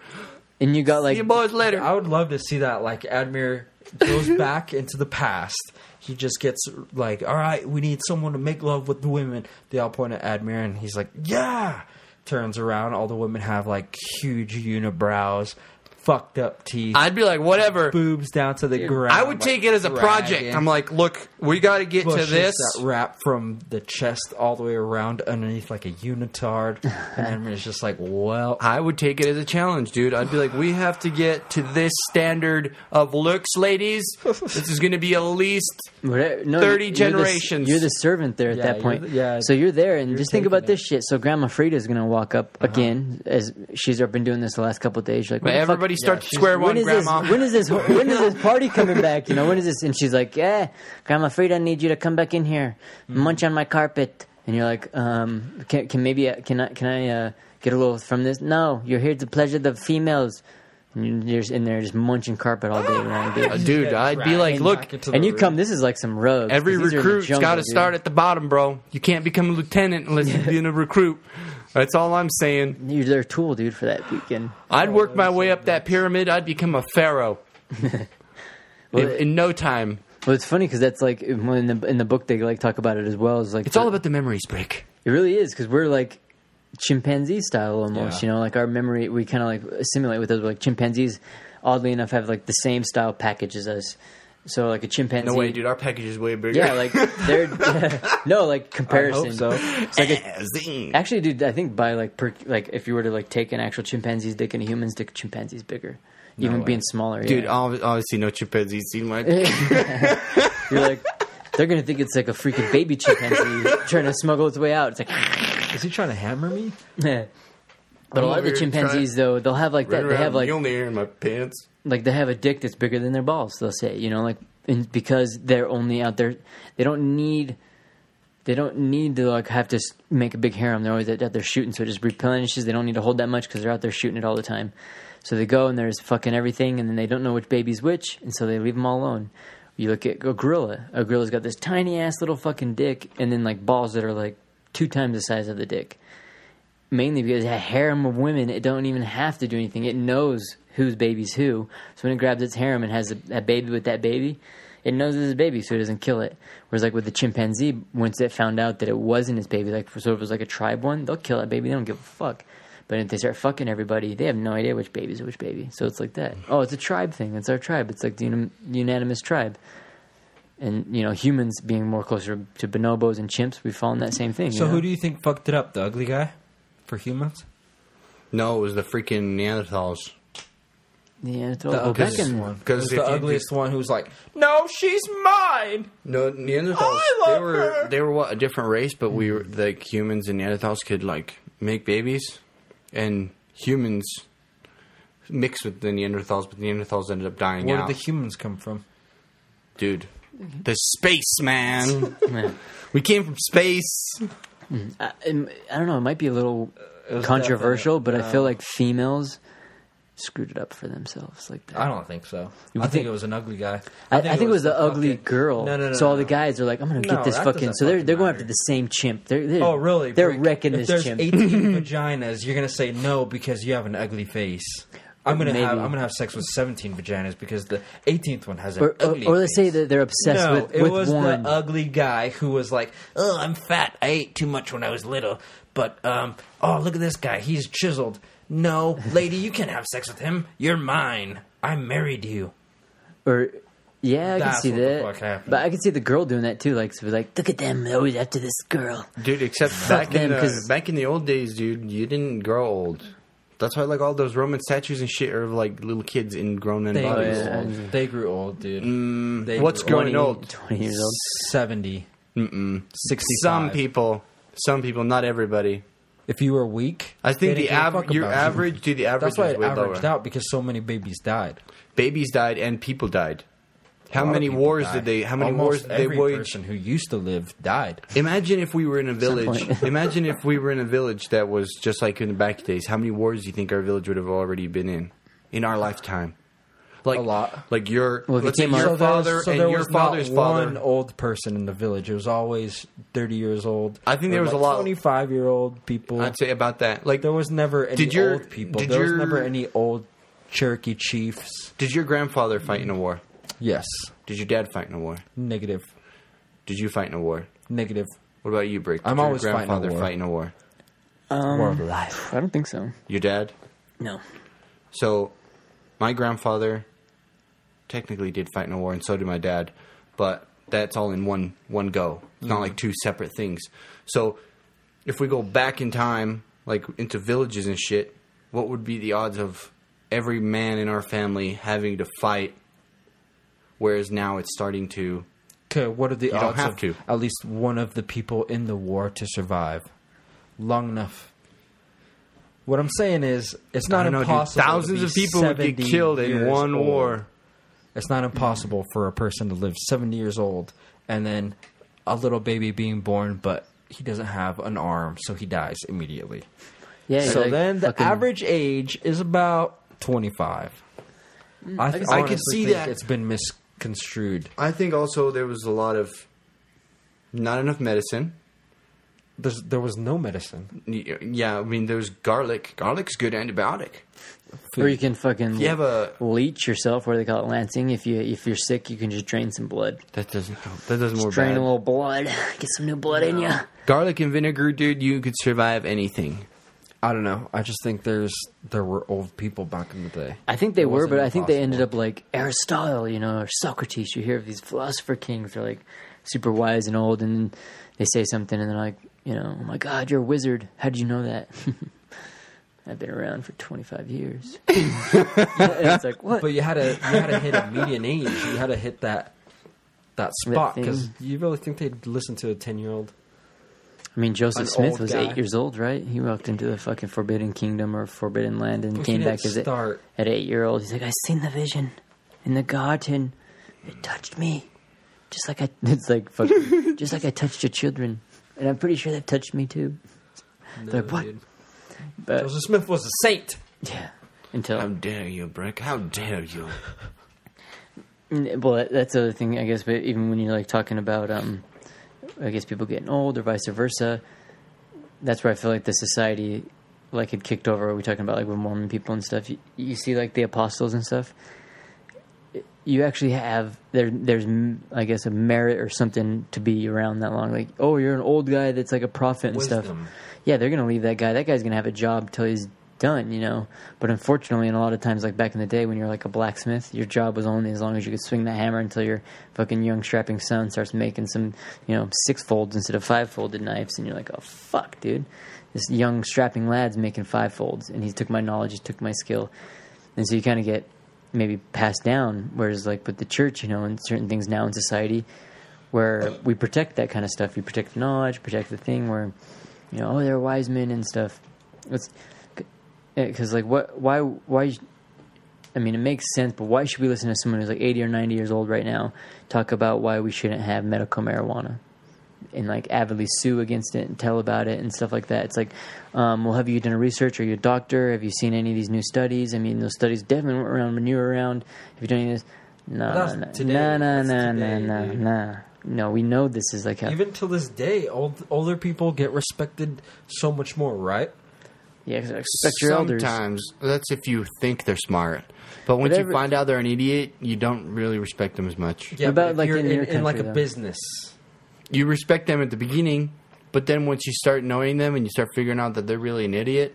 and you got like See you boys later. I would love to see that. Like Admir goes <laughs> back into the past. He just gets like, all right, we need someone to make love with the women. They all point at Admir, and he's like, yeah. Turns around, all the women have like huge unibrows, fucked up teeth, I'd be like, whatever. boobs down to the ground. I would take it as a project. dragging. I'm like, look, we got to get to this. that wrap from the chest all the way around underneath like a unitard, <laughs> and Admir's just like, well, I would take it as a challenge, dude. I'd be like, we have to get to this standard of looks, ladies. <laughs> This is going to be at least. No, 30 you're the- generations. You're the, servant there at Yeah, that point. the- yeah, so you're there, and you're just think about taking this shit. So Grandma Frida's gonna walk up uh-huh. again, as she's been doing this the last couple of days. She's like, But "What the fuck- everybody starts she's- square when one, is Grandma. this? When is this? <laughs> When is this party coming back? You know, when is this? And she's like, "Yeah, Grandma Frida, I need you to come back in here, Mm-hmm. munch on my carpet." And you're like, um, "Can, can maybe uh, can I can I uh, get a little from this?" No, you're here to pleasure the females. And you're just in there just munching carpet all day around, Uh, dude. dude, I'd be like, look, And you come. This is like some rubs. every 'cause these are in the recruit's got to start at the bottom, bro. You can't become a lieutenant unless you're being a recruit. That's all I'm saying. You're their tool, dude, for that weekend. I'd work my way up that pyramid. I'd become a pharaoh <laughs> Well, in, in no time. Well, it's funny because that's like in the in the book they like talk about it as well. Is like It's all about the memories break. It really is because we're like chimpanzee style almost. Yeah. You know, like our memory, we kind of like assimilate with those. Like chimpanzees, oddly enough, have like the same style package as us. So like a chimpanzee. No way, dude. Our package is way bigger. Yeah, like they're <laughs> <laughs> no like comparison. so. It's like a, actually, dude, I think by like per, like if you were to like take an actual chimpanzee's dick and a human's dick, chimpanzee's bigger, even way. being smaller. Dude, yeah. obviously no chimpanzees seen my. <laughs> you're like. They're gonna think it's like a freaking baby chimpanzee trying to smuggle its way out. It's like, is he trying to hammer me? Yeah. But a lot of the chimpanzees, though, they'll have like that. They have like only air in my pants. Like they have a dick that's bigger than their balls. They'll say, you know, like and because they're only out there, they don't need, they don't need to like have to make a big harem. They're always out there shooting, so it just replenishes. They don't need to hold that much because they're out there shooting it all the time. So they go and there's fucking everything, and then they don't know which baby's which, and so they leave them all alone. You look at a gorilla. A gorilla's got this tiny ass little fucking dick, and then like balls that are like two times the size of the dick mainly because a harem of women, it don't even have to do anything. It knows whose baby's who. So when it grabs its harem and has a, a baby with that baby, it knows it's a baby, so it doesn't kill it. Whereas like with the chimpanzee, once it found out that it wasn't his baby, like so if it was like a tribe one, they'll kill that baby. They don't give a fuck. But if they start fucking everybody, they have no idea which baby's which baby. So it's like that. Oh, it's a tribe thing. It's our tribe. It's like the unim- unanimous tribe. And you know, humans being more closer to bonobos and chimps, we fall in that same thing. So you know? who do you think fucked it up? The ugly guy for humans? No, it was the freaking Neanderthals. Yeah, it's The well, back ugliest in one. 'cause It was if the you ugliest one who's like, no, she's mine. No, Neanderthals. I they were her. they were what a different race, but we were like humans and Neanderthals could like make babies, and humans mixed with the Neanderthals, but the Neanderthals ended up dying Where out. did the humans come from? Dude, mm-hmm. the space man. <laughs> Man. we came from space. Mm-hmm. I, I don't know. It might be a little controversial, but I feel uh, like females screwed it up for themselves. Like that. I don't think so. You I think think- it was an ugly guy. I, I think, it was the ugly fucking- girl. No, no, no. So all no, the guys are like, I'm gonna No, get this fucking. So they're they're going after the same chimp. They're, they're Oh, really? They're Freak. wrecking if this there's chimp. 18 <laughs> vaginas, you're gonna say no because you have an ugly face. I'm gonna Maybe. have I'm gonna have sex with 17 vaginas because the 18th one has an or, or, ugly. or let's say that they're obsessed no, with, it was one. the ugly guy who was like, "Oh, I'm fat. I ate too much when I was little." But um, oh, look at this guy. He's chiseled. No, lady, you can't have sex with him. You're mine. I married you. or yeah, I can see what the that. fuck happened. But I can see the girl doing that too. Like, so like, look at them, they're always after this girl. Dude, except back in them, the 'cause- back in the old days, dude, you didn't grow old. That's why like all those Roman statues and shit are of, like little kids in grown men bodies. grew yeah. they grew old, dude. Mm, They what's grew- growing 20, old? 20 years old. 70, Mm-mm. 65. Some people, some people, not everybody. If you were weak, I think the didn't give a fuck average, your you. average, dude, the average That's why it averaged lower. out because so many babies died. Babies died and people died. How A lot of many wars die. did they? How many Almost wars did they every person who used to live died. Imagine if we were in a village. <laughs> imagine if we were in a village that was just like in the back days. How many wars do you think our village would have already been in in our lifetime? Like A lot. Like your Well, let's say your out- there father so and there your was father's not father. one old person in the village. It was always thirty years old. I think there was a lot- twenty-five year old people. I'd say about that. Like there was never any Did your- old people. did there was never any old Cherokee chiefs. Did your grandfather fight in a war? Yes, Did your dad fight in a war? negative, Did you fight in a war? negative. What about you, Brick? Did I'm your always fighting a grandfather war. fight in a war. Um, war of life. I don't think so. Your dad? No. So, my grandfather technically did fight in a war, and so did my dad, but that's all in one one go. It's not mm. like two separate things. So, if we go back in time, like into villages and shit, what would be the odds of every man in our family having to fight? Whereas now it's starting to. Okay, what are the don't odds have of to. at least one of the people in the war to survive long enough? What I'm saying is, it's not I don't know, dude. impossible. to Thousands be of people would get 70 killed in years one old. war. It's not impossible for a person to live 70 years old and then a little baby being born, but he doesn't have an arm, so he dies immediately. Yeah. so like then the fucking- average age is about 25. Mm. I, th- I could honestly see think that. It's been misconstrued. I think also there was a lot of not enough medicine. There's, there was no medicine. Yeah, I mean, there's garlic. Garlic's good antibiotic. Or you can fucking you have a leech yourself, or they call it lancing. If you if you're sick, you can just drain some blood. that doesn't help. That doesn't more Drain bad. a little blood, <laughs> get some new blood in you. Garlic and vinegar, dude. You could survive anything. I don't know. I just think there's there were old people back in the day. I think they It were, wasn't but I think they ended up like Aristotle, you know, or Socrates. You hear of these philosopher kings, they're like super wise and old, and then they say something, and they're like, you know, oh my god, you're a wizard. How did you know that? <laughs> I've been around for 25 years. <laughs> and it's like, what? But you had to you had to hit a median age. You had to hit that that spot because you really think they'd listen to a ten year old? I mean, Joseph Smith was guy. eight years old, right? He walked into the fucking Forbidden Kingdom or Forbidden Land and came back as start. at eight year old. He's like, I seen the vision in the garden. It touched me, just like I. <laughs> It's like fucking, just like I touched your children, and I'm pretty sure they've touched me too. They're like, what? But Joseph Smith was a saint. yeah, until How dare you, Brick? How dare you? Well, that's the other thing, I guess. But even when you're like talking about, um, I guess people getting old or vice versa, that's where I feel like the society, like, had kicked over. We talking about like with Mormon people and stuff. You, you see, like the apostles and stuff. You actually have there. There's, I guess, a merit or something to be around that long. Like, oh, you're an old guy that's like a prophet and stuff yeah, they're gonna leave that guy. That guy's gonna have a job till he's done, you know. But unfortunately, and a lot of times, like back in the day, when you're like a blacksmith, your job was only as long as you could swing that hammer until your fucking young strapping son starts making some, you know, six folds instead of five folded knives, and you're like, oh fuck, dude, this young strapping lad's making five folds, and he took my knowledge, he took my skill, and so you kind of get maybe passed down. Whereas like with the church, you know, and certain things now in society, where we protect that kind of stuff, we protect the knowledge, protect the thing where you know, oh, they're wise men and stuff. It's because eh, like what? Why? Why? I mean, it makes sense, but why should we listen to someone who's like eighty or ninety years old right now talk about why we shouldn't have medical marijuana and like avidly sue against it and tell about it and stuff like that? It's like, um, well, have you done a research? Are you a doctor? Have you seen any of these new studies? I mean, those studies definitely weren't around when you were around. Have you done any of this? No, no, no, no, no, no, no, no. No, we know this is like how. Even to this day, old, older people get respected so much more, right? yeah, 'cause respect your elders. Sometimes that's if you think they're smart, but once Whatever- you find out they're an idiot, you don't really respect them as much. Yeah, about, but like, you're in in, your in like a though? business. You respect them at the beginning, but then once you start knowing them and you start figuring out that they're really an idiot,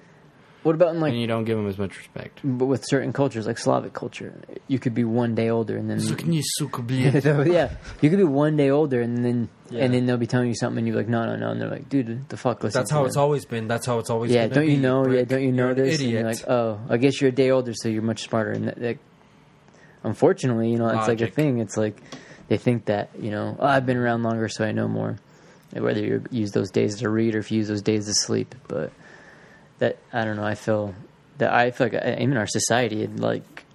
What about in like then you don't give them as much respect. But with certain cultures, like Slavic culture, you could be one day older and then Sukni sukubli. <laughs> So, yeah, you could be one day older and then Yeah. and then they'll be telling you something and you're like, no, no, no, and they're like, dude, the fuck, listen. That's to how them. it's always been. That's how it's always. Yeah, don't you be, know? Yeah, don't you know You're an this? And you're idiot. like, oh, I guess you're a day older, so you're much smarter. And that, that unfortunately, you know, it's like a thing. It's like they think that you know, oh, I've been around longer, so I know more. Whether you use those days to read or if you use those days to sleep, but that I don't know. I feel that I feel like uh, even our society had like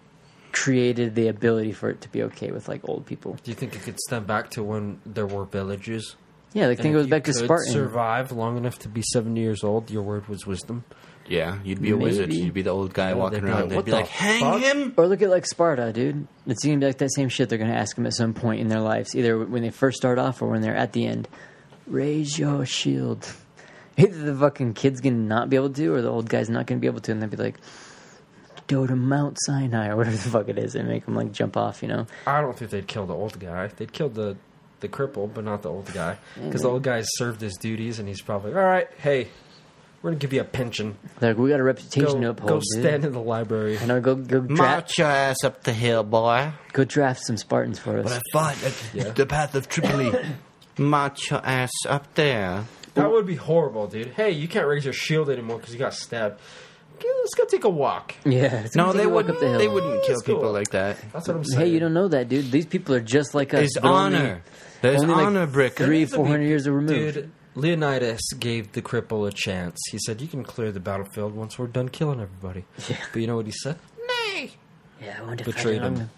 created the ability for it to be okay with like old people. Do you think it could stem back to when there were villages? Yeah, like And think it if goes you back to could Spartan. Survive long enough to be seventy years old. Your word was wisdom. Yeah, you'd be a wizard. Maybe. You'd be the old guy Yeah, walking they'd be around. like, They'd be the like, "Hang fuck?" him!" Or look at like Sparta, dude. It's gonna be like that same shit they're gonna ask them at some point in their lives, either when they first start off or when they're at the end. Raise your shield. <laughs> Either the fucking kid's gonna not be able to, or the old guy's not gonna be able to, and they'd be like, "Go to Mount Sinai" <laughs> or whatever the fuck it is, and make them like jump off. You know? I don't think they'd kill the old guy. They'd kill the the cripple, but not the old guy, because the mm-hmm. old guy's served his duties, and he's probably all right. Hey, we're gonna give you a pension. Like, we got a reputation to Go, uphold. go dude." stand in the library. I know. Go go draft, March your ass up the hill, boy. go draft some Spartans for us. But I fought at Yeah. the path of Tripoli. March your ass up there. That would be horrible, dude. Hey, you can't raise your shield anymore because you got stabbed. Let's go take a walk. Yeah. No, they walk wouldn't. up the hill. They wouldn't kill Let's people like that. That's what I'm saying. Hey, you don't know that, dude. These people are just like us. There's but only- honor. There's only like honor, Brick. three, four hundred to four be- hundred years removed. Dude, Leonidas gave the cripple a chance. He said, "You can clear the battlefield once we're done killing everybody." <laughs> Yeah. But you know what he said? Nay. Yeah, I want to Betrayed fight along him. them.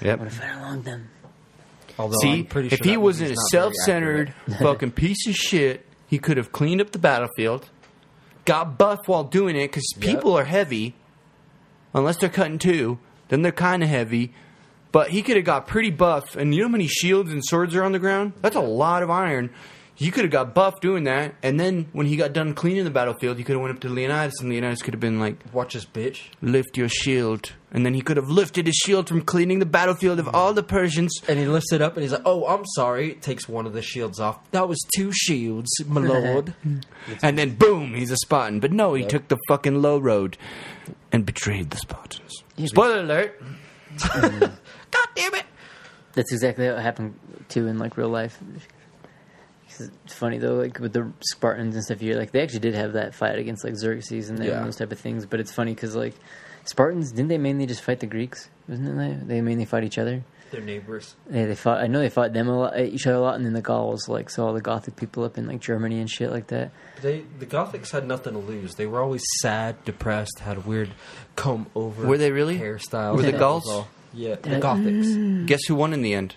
I Yep. want to fight along them. Although See, I'm pretty if he wasn't a movie's not very self-centered fucking <laughs> piece of shit, he could have cleaned up the battlefield, got buff while doing it because Yep. people are heavy. Unless they're cutting two, then they're kind of heavy. But he could have got pretty buff, and you know how many shields and swords are on the ground? That's a lot of iron. He could have got buff doing that, and then when he got done cleaning the battlefield, he could have went up to Leonidas, and Leonidas could have been like, Watch this bitch. "Lift your shield," and then he could have lifted his shield from cleaning the battlefield of all the Persians. And he lifts it up and he's like, "Oh, I'm sorry." Takes one of the shields off. That was two shields, my <laughs> lord. And then boom, he's a Spartan. But no, he took the fucking low road and betrayed the Spartans. Spoiler alert. <laughs> Mm-hmm. God damn it. That's exactly what it happened too in like real life. It's funny though, like with the Spartans and stuff. You're like they actually did have that fight against like Xerxes and, Yeah. those type of things. But it's funny because like Spartans didn't they mainly just fight the Greeks? Wasn't it they? They mainly fight each other. They're neighbors. Yeah, they fought. I know they fought them a lot, eh, each other a lot, and then the Gauls like saw all the Gothic people up in like Germany and shit like that. They the Gothics had nothing to lose. They were always sad, depressed, had a weird comb over. Were they really? hairstyle? Were the That Gauls? Was all. Yeah, the That- Gothics. Mm. Guess who won in the end?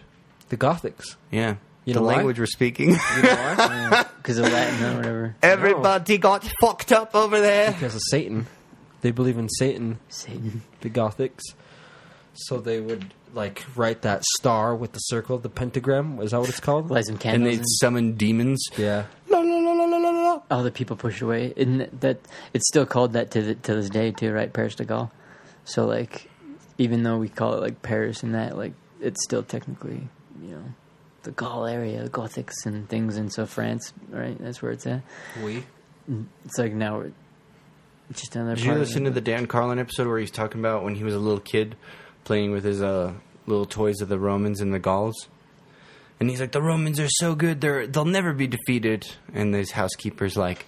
The Gothics. Yeah. You the know why? language we're speaking. You know why? <laughs> Because of Latin or whatever. Everybody got fucked up over there. because of Satan. They believe in Satan. Satan. The Gothics. So they would like write that star with the circle, the pentagram. Is that what it's called? Light some And candles. they and summon demons. Yeah. La, la, la, la, la, la, la. all the people pushed away. And that it's still called that to the, to this day too, right? Paris de Gaulle. So like, even though we call it like Paris and that, like it's still technically you know the Gaul area, the Gothics and things, and so France, right? That's where it's at. We. It's like now we're just another Did you listen to the Dan Carlin episode where he's talking about when he was a little kid playing with his uh, little toys of the Romans and the Gauls? And he's like, the Romans are so good, they're they'll never be defeated. And his housekeeper's like,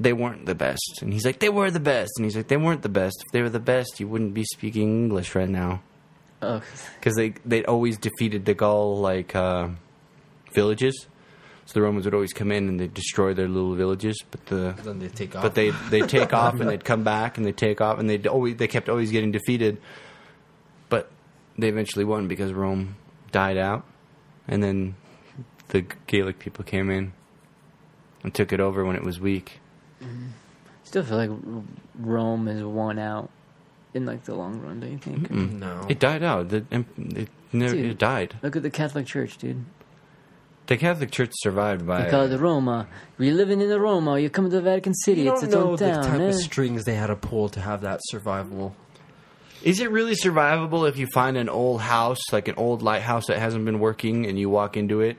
they weren't the best. And he's like, they were the best. And he's like, they weren't the best. If they were the best, you wouldn't be speaking English right now. Oh, Because they they'd always defeated the Gaul like uh, villages. So the Romans would always come in and they'd destroy their little villages, but the Then they take off. but they they take <laughs> off and they'd come back and they take off and they always they kept always getting defeated, but they eventually won because Rome died out, and then the Gaelic people came in and took it over when it was weak. Still feel like Rome is won out in like the long run. Don't you think? no. It died out. The, it, never, Dude. it died. Look at the Catholic Church, dude. The Catholic Church survived by. They call it the Roma. You're living in the Roma. You come to the Vatican City. you it's don't its know own the town. type eh? of strings they had to pull to have that survival. Is it really survivable if you find an old house, like an old lighthouse that hasn't been working, and you walk into it,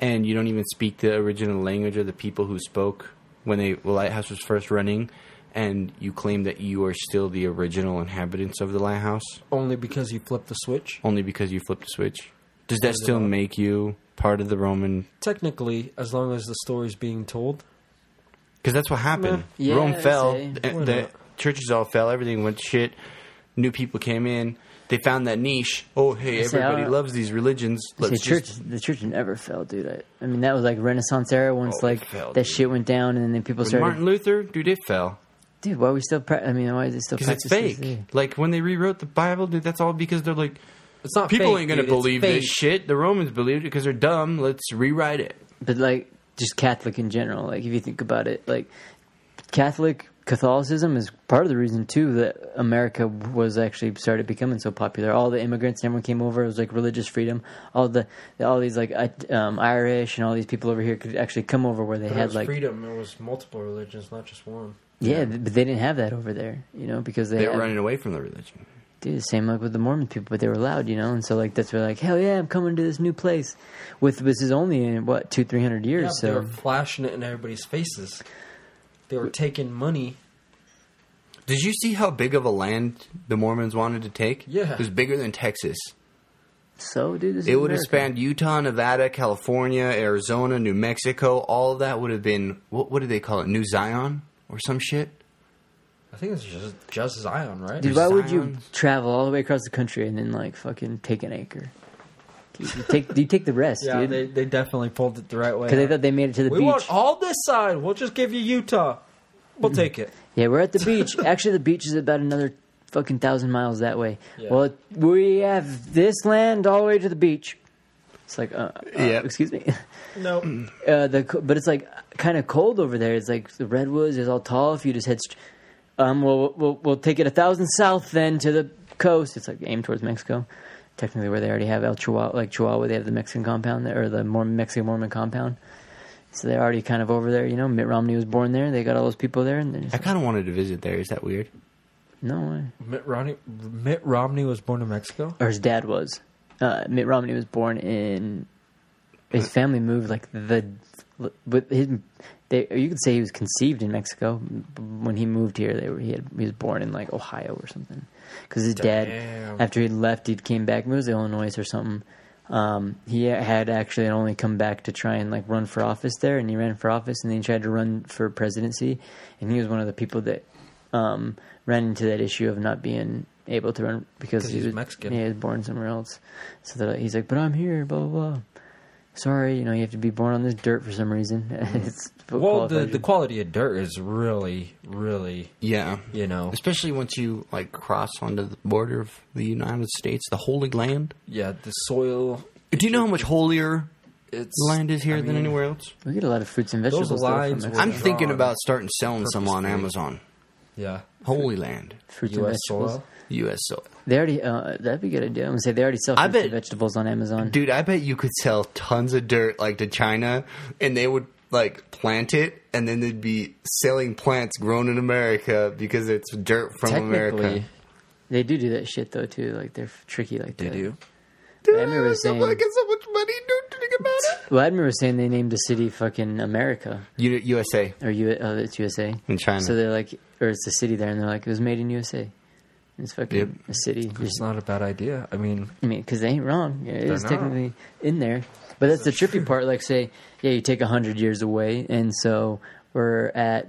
and you don't even speak the original language of the people who spoke when they, the lighthouse was first running, and you claim that you are still the original inhabitants of the lighthouse Only because you flipped the switch. only because you flipped the switch? Does that still make you part of the Roman? Technically, as long as the story's being told. Because that's what happened. Yeah, Rome I'd fell. say. The, Why the not? churches all fell. Everything went to shit. New people came in. They found that niche. Oh, hey, say, everybody oh. loves these religions. See, Let's church, just the church never fell, dude. I, I mean, that was like Renaissance era once Oh, like fell, that dude. shit went down, and then people With started. Martin Luther, dude, it fell. dude, why are we still? Pra- I mean, why is it still? Because it's fake. today? Like when they rewrote the Bible, dude, that's all because they're like, It's not people fake, ain't gonna dude, believe this shit. The Romans believed it because they're dumb. Let's rewrite it. But like, just Catholic in general. Like, if you think about it, like Catholic Catholicism is part of the reason too that America was actually started becoming so popular. All the immigrants, and everyone came over. It was like religious freedom. All the all these like um, Irish and all these people over here could actually come over where they But it had was like freedom. It was multiple religions, not just one. yeah, th- but they didn't have that over there. You know, because they, They had, were running away from the religion. Dude, the same like with the Mormon people, but they were loud, you know, and so like that's where like hell yeah, I'm coming to this new place. With this is only in what two three hundred years, Yeah, they so were flashing it in everybody's faces. They were taking money. Did you see how big of a land the Mormons wanted to take? Yeah. It was bigger than Texas. so dude, this It is would have spanned Utah, Nevada, California, Arizona, New Mexico. All of that would have been what? What do they call it? New Zion or some shit? I think it's just just Zion, right? Dude, why would you travel all the way across the country and then like fucking take an acre? You you take you take the rest, yeah, dude. they they definitely pulled it the right way. Because they thought they made it to the we beach. want all this side. We'll just give you Utah. We'll take it. <laughs> Yeah, we're at the beach. <laughs> Actually, the beach is about another fucking thousand miles that way. Yeah. Well, we have this land all the way to the beach. It's like, uh, uh, Yep. excuse me. <clears throat> No, <clears throat> Uh, the co- but it's like kind of cold over there. It's like the redwoods is all tall. If you just head, st- um, we'll, we'll we'll take it a thousand south then to the coast. It's like aim towards Mexico, technically where they already have El Chihuahua, like Chihuahua. They have the Mexican compound there, or the Mormon Mexican Mormon compound. So they're already kind of over there. You know, Mitt Romney was born there. They got all those people there, and just I kind of wanted to visit there. Is that weird? no way. Mitt Romney. Mitt Romney was born in Mexico. or his dad was. Uh, Mitt Romney was born in. His family moved like the, with his. They, you could say he was conceived in Mexico. When he moved here, they were he had he was born in like Ohio or something. Because his dad, after he left, he came back. It was Illinois or something. Um, he had actually only come back to try and like run for office there, and he ran for office, and then he tried to run for presidency, and he was one of the people that um, ran into that issue of not being able to run because he was Mexican. Yeah, he was born somewhere else. So he's like, but I'm here, blah blah blah. Sorry, you know, you have to be born on this dirt for some reason. <laughs> Mm-hmm. it's Well, the, the quality of dirt is really, really, Yeah. you know, Especially once you like cross onto the border of the United States, the Holy Land. yeah, the soil. Do you know how much holier It's land is here I than anywhere else? we get a lot of fruits and vegetables. though from lines Mexico. I'm thinking about starting selling some on purposefully. Amazon. Yeah, Holy Land, fruits and vegetables. soil. U.S. soil. They already uh, that'd be a good idea. I'm gonna say they already sell fruits bet- and vegetables on Amazon. Dude, I bet you could sell tons of dirt like to China, and they would like plant it, and then they'd be selling plants grown in America because it's dirt from Technically, America. They do do that shit though too. Like they're tricky like they that. do. Dude, I remember I'm saying- making so much money. Don't about it. Well, I remember saying they named the city fucking America U- USA or U. Uh, it's USA. in China. So they're like, or it's a city there, and they're like, it was made in USA. It's fucking Yep. a city. It's not a bad idea. I mean, I mean, because they ain't wrong. Yeah, It not. technically in there, but that's the trippy part. Like, say, yeah, you take hundred years away, and so we're at,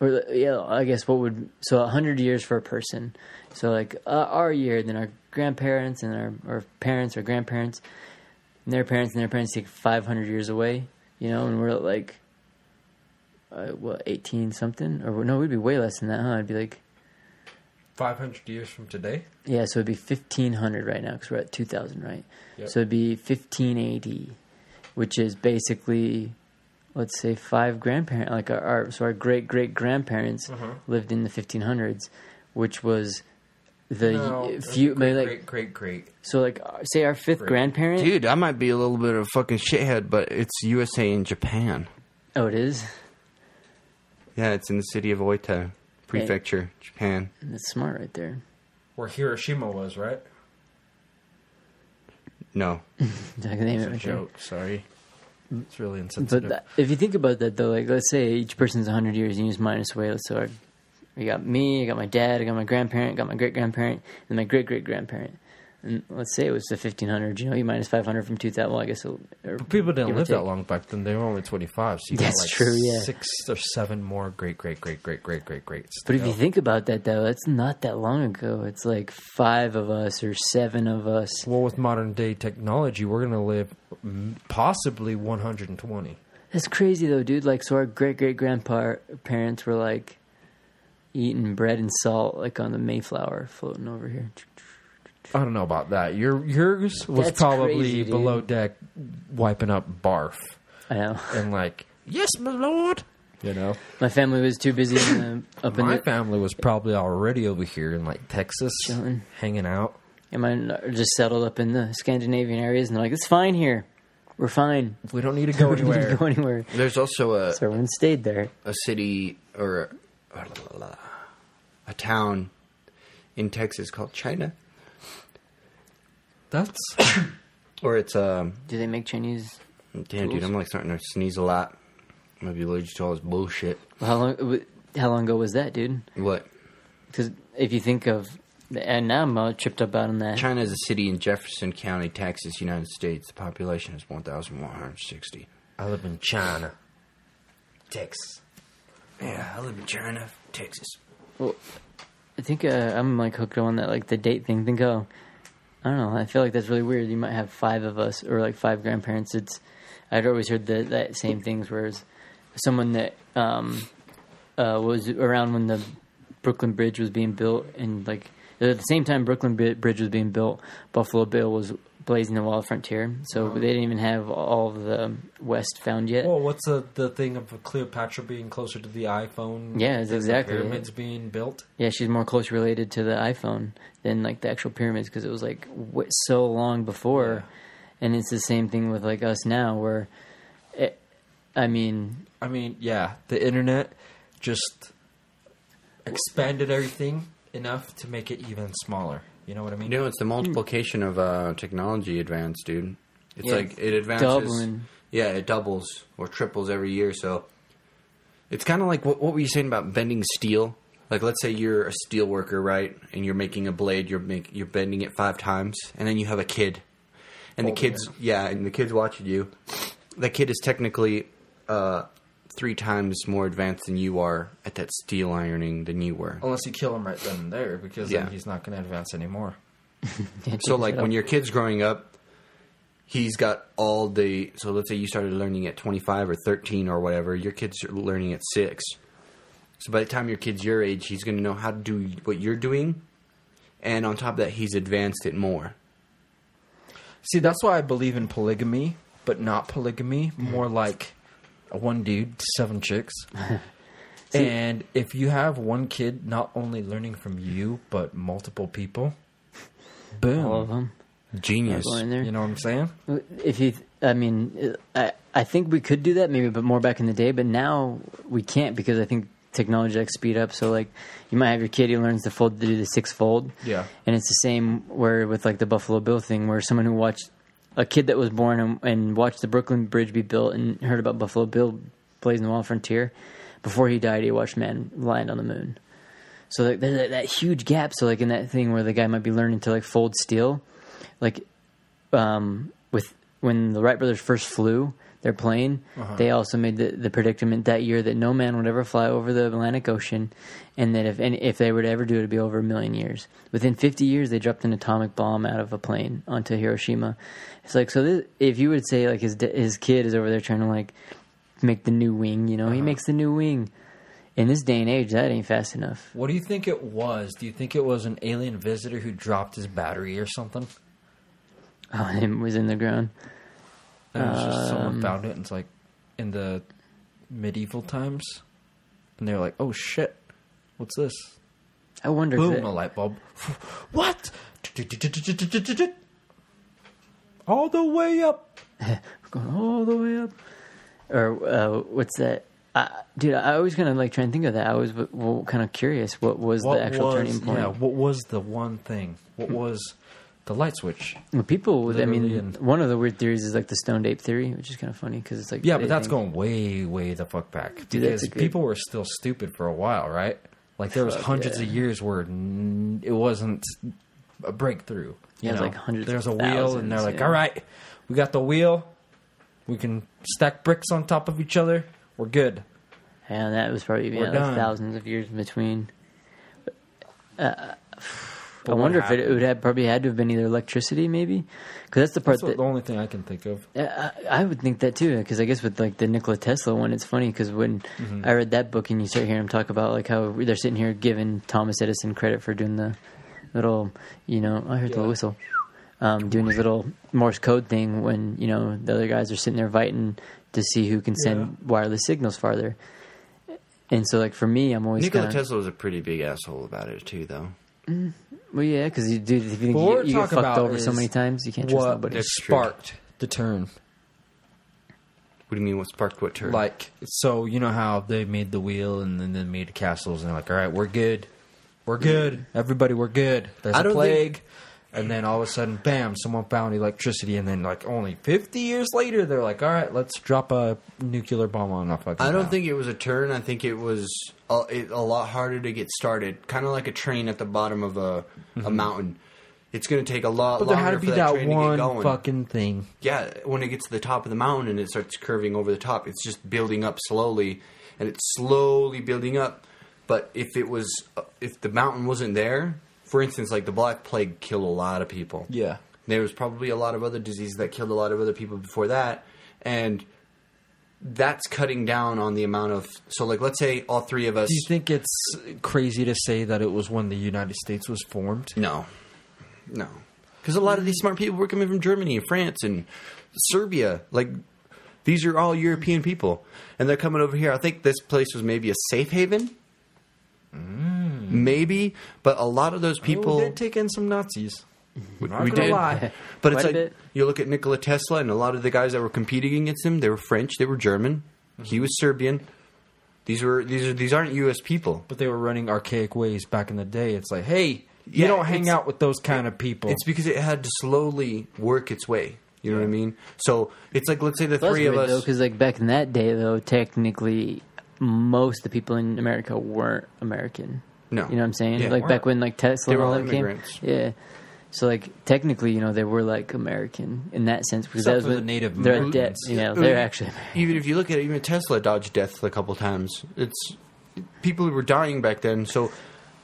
or yeah, I guess what would so hundred years for a person. So like uh, our year, then our grandparents and our, our parents or grandparents, and their parents and their parents take five hundred years away. You know, and we're like, uh, what eighteen something, or no, we'd be way less than that, huh? I'd be like. 500 years from today. Yeah, so it'd be fifteen hundred right now because we're at two thousand, right? Yep. So it'd be fifteen eighty, which is basically, let's say, five grandparents. Like our, our so our great great grandparents Uh-huh. lived in the fifteen hundreds, which was the No, few great, maybe like great, great, great. so like uh, say our fifth Great. grandparent. Dude, I might be a little bit of a fucking shithead, but it's USA and Japan. Oh, it is. Yeah, it's in the city of Oita Prefecture, Japan. That's smart right there. Where Hiroshima was, right? No. <laughs> I can name it a right there. joke. Sorry. It's really But insensitive. that, if you think about that, though, like let's say each person's 100 years, and you just minus away. So our, you got me, I got my dad, I got my grandparent, I got my great grandparent, and my great great grandparent. And let's say it was the 1500. You know, you minus 500 from 2000. Well, I guess. It'll, people didn't live that long back then. They were only 25. So you That's got like true, yeah. six or seven more great, great, great, great, great, great, greats. But if you think about that, though, that's not that long ago. It's like five of us or seven of us. Well, with modern day technology, we're going to live possibly 120. That's crazy, though, dude. Like, so our great great grandpa parents were like, eating bread and salt like on the Mayflower floating over here. I don't know about that. Your yours was That's probably crazy, below deck, wiping up barf I know. and like, yes, my lord. You know, My family was too busy in the, <coughs> up in my family was probably already over here in like Texas, Chilling. hanging out. And mine just settled up in the Scandinavian areas, and they're like, "It's fine here. We're fine. We don't need to <laughs> go We don't need anywhere. to go anywhere." There's also a So everyone stayed there. a city or a, a town in Texas called China, That's <coughs> or it's um. Do they make Chinese? Damn, dude, I'm like starting to sneeze a lot. I might be allergic to all this bullshit. How long? How long ago was that, dude? What? Because if you think of, and now I'm all tripped up on that. China is a city in Jefferson County, Texas, United States. The population is 1,160. I live in China, Texas. Yeah, I live in China, Texas. Well, I think uh, I'm like hooked on that, like the date thing. Think, oh, I don't know. I feel like that's really weird. You might have five of us or like five grandparents. It's I'd always heard that that same things. Whereas someone that um, uh, was around when the Brooklyn Bridge was being built, and like at the same time Brooklyn Bridge was being built, Buffalo Bill was blazing the wild frontier. So they didn't even have all of the West found yet. Well, what's the the thing of Cleopatra being closer to the iPhone? Yeah, it's than the exactly it. pyramids being built. Yeah, she's more closely related to the iPhone than like the actual pyramids because it was like w- so long before, and it's the same thing with like us now where, it, I mean, I mean, yeah, the internet just expanded everything enough to make it even smaller. You know what I mean? You know, it's the multiplication of uh, technology advance, dude. It's Yeah, like it advances. doubling. Yeah, it doubles or triples every year. So it's kind of like what, what were you saying about bending steel? Like, let's say you're a steel worker, right? And you're making a blade. You're make, you're bending it five times, and then you have a kid, and the Holding kid's yeah, and the kid's watching you. That kid is technically uh, three times more advanced than you are at that steel ironing than you were. Unless you kill him right then and there, because Yeah. then he's not going to advance anymore. <laughs> So like when your kid's growing up, he's got all the. So let's say you started learning at 25 or 13 or whatever. Your kid's learning at six. So by the time your kid's your age, he's going to know how to do what you're doing, and on top of that, he's advanced it more. See, that's why I believe in polygamy, but not polygamy. More mm-hmm. like a one dude, seven chicks. <laughs> and if you have one kid not only learning from you, but multiple people, boom. all of them. Genius. Go in there. You know what I'm saying? If you, I mean, I I think we could do that maybe, but more back in the day. But now we can't because I think technology like speed up. So like, you might have your kid who learns to fold to do the six fold. Yeah. and it's the same where with like the Buffalo Bill thing, where someone who watched a kid that was born and, and watched the Brooklyn Bridge be built and heard about Buffalo Bill blazing the wild frontier. Before he died, he watched man land on the moon. So like, there's that, that huge gap. So like in that thing where the guy might be learning to like fold steel, like um, with when the Wright brothers first flew their plane, uh-huh. they also made the, the predicament that year that no man would ever fly over the Atlantic Ocean, and that if any, if they were to ever do it, it'd be over a million years. Within 50 years, they dropped an atomic bomb out of a plane onto Hiroshima. It's like so. This, if you would say like his his kid is over there trying to like make the new wing, you know, he uh-huh. makes the new wing. In this day and age, that ain't fast enough. What do you think it was? Do you think it was an alien visitor who dropped his battery or something? Oh, <laughs> and it was in the ground. And it was just Um, someone found it and it's like in the medieval times. And they're like, oh shit, what's this? I wonder. if Boom, it- a light bulb. <laughs> What? All the way up. <laughs> going all the way up. Or uh, what's that? Uh, dude, I always kind of like try and think of that. I was w- w- kind of curious. What was What the actual was, turning point? Yeah, what was the one thing? What was the light switch? Well, people, would- I mean, Literally in- one of the weird theories is like the stoned ape theory, which is kind of funny because it's like Yeah, but that's going way, way the fuck back. Dude, that's because a good- people were still stupid for a while, right? Like there was Fuck, hundreds yeah. of years where n- it wasn't a breakthrough. You it was know? like hundreds There's of a wheel, and they're thousands, like, yeah. "All right, we got the wheel. We can stack bricks on top of each other. We're good." and that was probably We're like done. thousands of years in between. Uh, I wonder if it, it would have probably had to have been either electricity, maybe, because that's the part That's that the only thing I can think of. I, I would think that too, because I guess with like the Nikola Tesla one, it's funny because when Mm-hmm. I read that book and you start hearing him talk about like how they're sitting here giving Thomas Edison credit for doing the little, you know, I heard the Yeah. whistle, um, doing his little Morse code thing when you know the other guys are sitting there fighting to see who can send Yeah. wireless signals farther. And so, like for me, I'm always Nikola kind of Tesla was a pretty big asshole about it too, though. Well, yeah, because you do if you think But what you, we're you get talking fucked about over so is many times, you can't trust What nobody. That's true. sparked the turn? What do you mean? What sparked what turn? Like, so you know how they made the wheel and then they made castles and they're like, all right, we're good, we're good, everybody, we're good. There's I a don't plague, and then all of a sudden, bam, someone found electricity, and then like only 50 years later, they're like, all right, let's drop a nuclear bomb on a fucking. I don't town." think it was a turn. I think it was a, it, a lot harder to get started. Kind of like a train at the bottom of a, a mountain. It's going to take a lot Mm-hmm. But there longer had to be for that, train to get one going. fucking thing. yeah, when it gets to the top of the mountain and it starts curving over the top, it's just building up slowly, and it's slowly building up. But if it was, if the mountain wasn't there, for instance, like the Black Plague killed a lot of people. Yeah. There was probably a lot of other diseases that killed a lot of other people before that, and that's cutting down on the amount of. So, like, let's say all three of us. Do you think it's crazy to say that it was when the United States was formed? No, no, because a lot of these smart people were coming from Germany and France and Serbia. Like, these are all European people, and they're coming over here. I think this place was maybe a safe haven. Mm. Maybe, but a lot of those oh, people we did take in some Nazis. Not we gonna did. lie. <laughs> But it's like bit. you look at Nikola Tesla and a lot of the guys that were competing against him, they were French, they were German. He was Serbian. These were these are these aren't U.S. people. But they were running archaic ways back in the day. It's like, hey, you Yeah, don't hang out with those kind of people. It's because it had to slowly work its way. You know what I mean? So it's like let's say the three of weird, though, us. because like back in that day, though, technically, most of the people in America weren't American. No. you know what I'm saying? Yeah, like back when like Tesla They were and all all that came. Yeah. So like technically, you know, they were like American in that sense because Except that was for the Native they're Americans. dead. You know, they're actually American. even if you look at it, even Tesla dodged death a couple times. It's people who were dying back then. So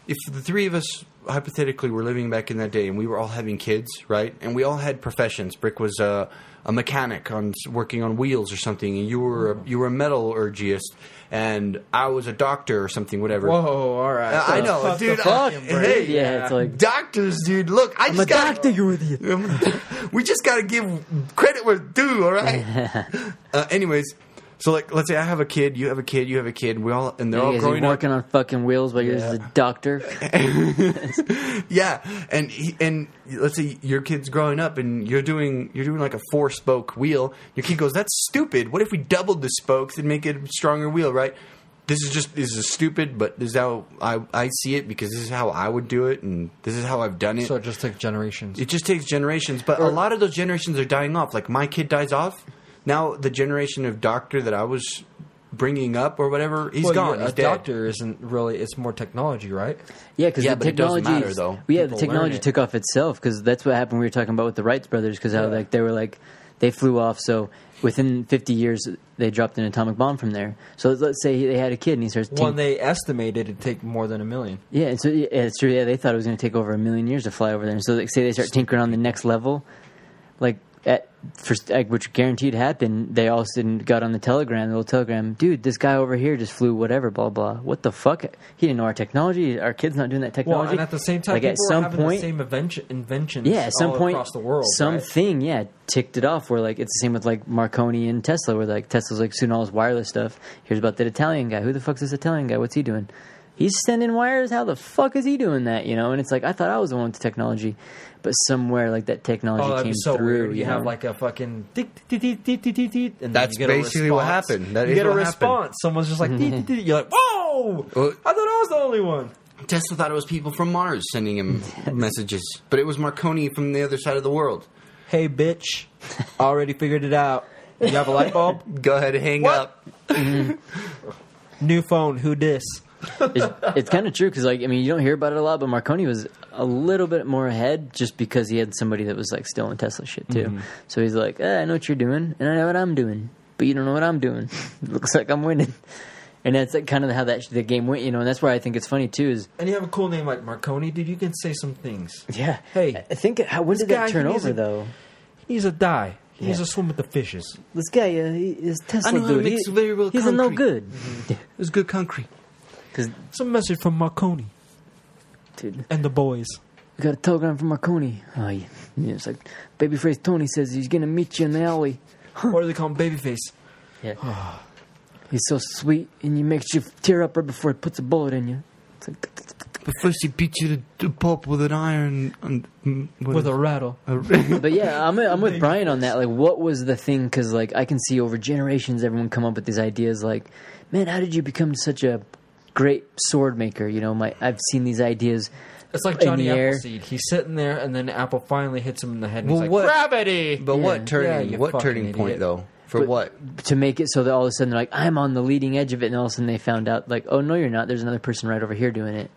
if the three of us hypothetically were living back in that day and we were all having kids, right? And we all had professions. Brick was a, a mechanic on working on wheels or something, and you were a, you were a metallurgist, and I was a doctor or something, whatever. Whoa, all right. I know, Fuck the dude. fucking I- hey, Yeah, it's like doctors, dude. Look, I I'm just a got doctor, you idiot. <laughs> we just got to give credit where it's due, all right? <laughs> uh, anyways, so like, let's say I have a kid, you have a kid, you have a kid, we all, and they're You all growing up. working on fucking wheels but you're just a doctor. <laughs> Yeah, and he, and let's say your kid's growing up, and you're doing you're doing like a four spoke wheel. Your kid goes, "That's stupid. What if we doubled the spokes and make it a stronger wheel?" Right? This is just this is stupid, but this is how I I see it because this is how I would do it, and this is how I've done it. So it just took generations. It just takes generations, but a lot of those generations are dying off. Like my kid dies off. Now the generation of doctor that I was bringing up or whatever, he's Well, gone. he's a dead. doctor isn't really. It's more technology, right? Yeah, because Yeah, the but it technology, matter, though. Yeah, People the technology took off itself because that's what happened. We were talking about with the Wright brothers because how Yeah. like they were like they flew off. So within 50 years, they dropped an atomic bomb from there. So let's say they had a kid and he starts. Well, tink- they estimated it'd take more than a million. yeah, and so yeah, it's true. Yeah, they thought it was going to take over a million years to fly over there. And so like, say they start tinkering on the next level, like at for which guaranteed happened. They all of a sudden got on the telegram, the little telegram, dude. This guy over here just flew whatever, blah blah. What the fuck? He didn't know our technology. Our kids not doing that technology. Well, and at the same time, like people at some point, the same invention, inventions. yeah, at some point across the world, right? something, yeah, ticked it off. Where like it's the same with like Marconi and Tesla, where like Tesla's like soon all his wireless stuff. Here's about that Italian guy. Who the fuck's this Italian guy? What's he doing? He's sending wires. How the fuck is he doing that? You know, and it's like I thought I was the one with the technology, but somewhere like that technology Oh, came so through. weird. You, You, have know? like a fucking and That's you get a basically what happened. That you is get a what happened. response. Someone's just like, mm-hmm. tick, tick, tick. you're like, whoa! Well- I thought I was the only one. Tesla thought it was people from Mars sending him <laughs> messages, but it was Marconi from the other side of the world. Hey, bitch, <laughs> already figured it out. You have a light bulb? <laughs> Go ahead and hang What? up. Mm-hmm. New phone. Who dis? It's, it's kind of true because like I mean you don't hear about it a lot, but Marconi was a little bit more ahead just because he had somebody that was like still in Tesla shit too. Mm-hmm. So he's like, eh, I know what you're doing, and I know what I'm doing, but you don't know what I'm doing. <laughs> Looks like I'm winning. and that's like kind of how that the game went, you know. And that's why I think it's funny too. Is And you have a cool name like Marconi, dude. You can say some things. yeah, Hey, I think how when did that guy, turn over a- though? He's a die. He's Yeah. to swim with the fishes. This guy, uh, he, is Tesla I know, dude. he- very well he's a no concrete. good. It's good concrete. Because It's a message from Marconi dude, and the boys. we got a telegram from Marconi. Oh, yeah. yeah it's like Babyface Tony says he's gonna meet you in the alley. what do they call him? Babyface. Yeah. He's so sweet, and he makes you tear up right before he puts a bullet in you. It's like, But first he beat you to, to pulp with an iron and mm, With <laughs> a rattle. but yeah, I'm I'm with Brian on that. Like, what was the thing? Because like I can see over generations, everyone come up with these ideas. Like, man, how did you become such a great sword maker? You know, my I've seen these ideas. It's like in Johnny the air. Appleseed. He's sitting there, and then Apple finally hits him in the head. And Well, he's like, what- Gravity! But Yeah. what turning? Yeah, what fucking turning point though? For But- what? to make it so that all of a sudden they're like, I'm on the leading edge of it, and all of a sudden they found out like, oh no, you're not. There's another person right over here doing it.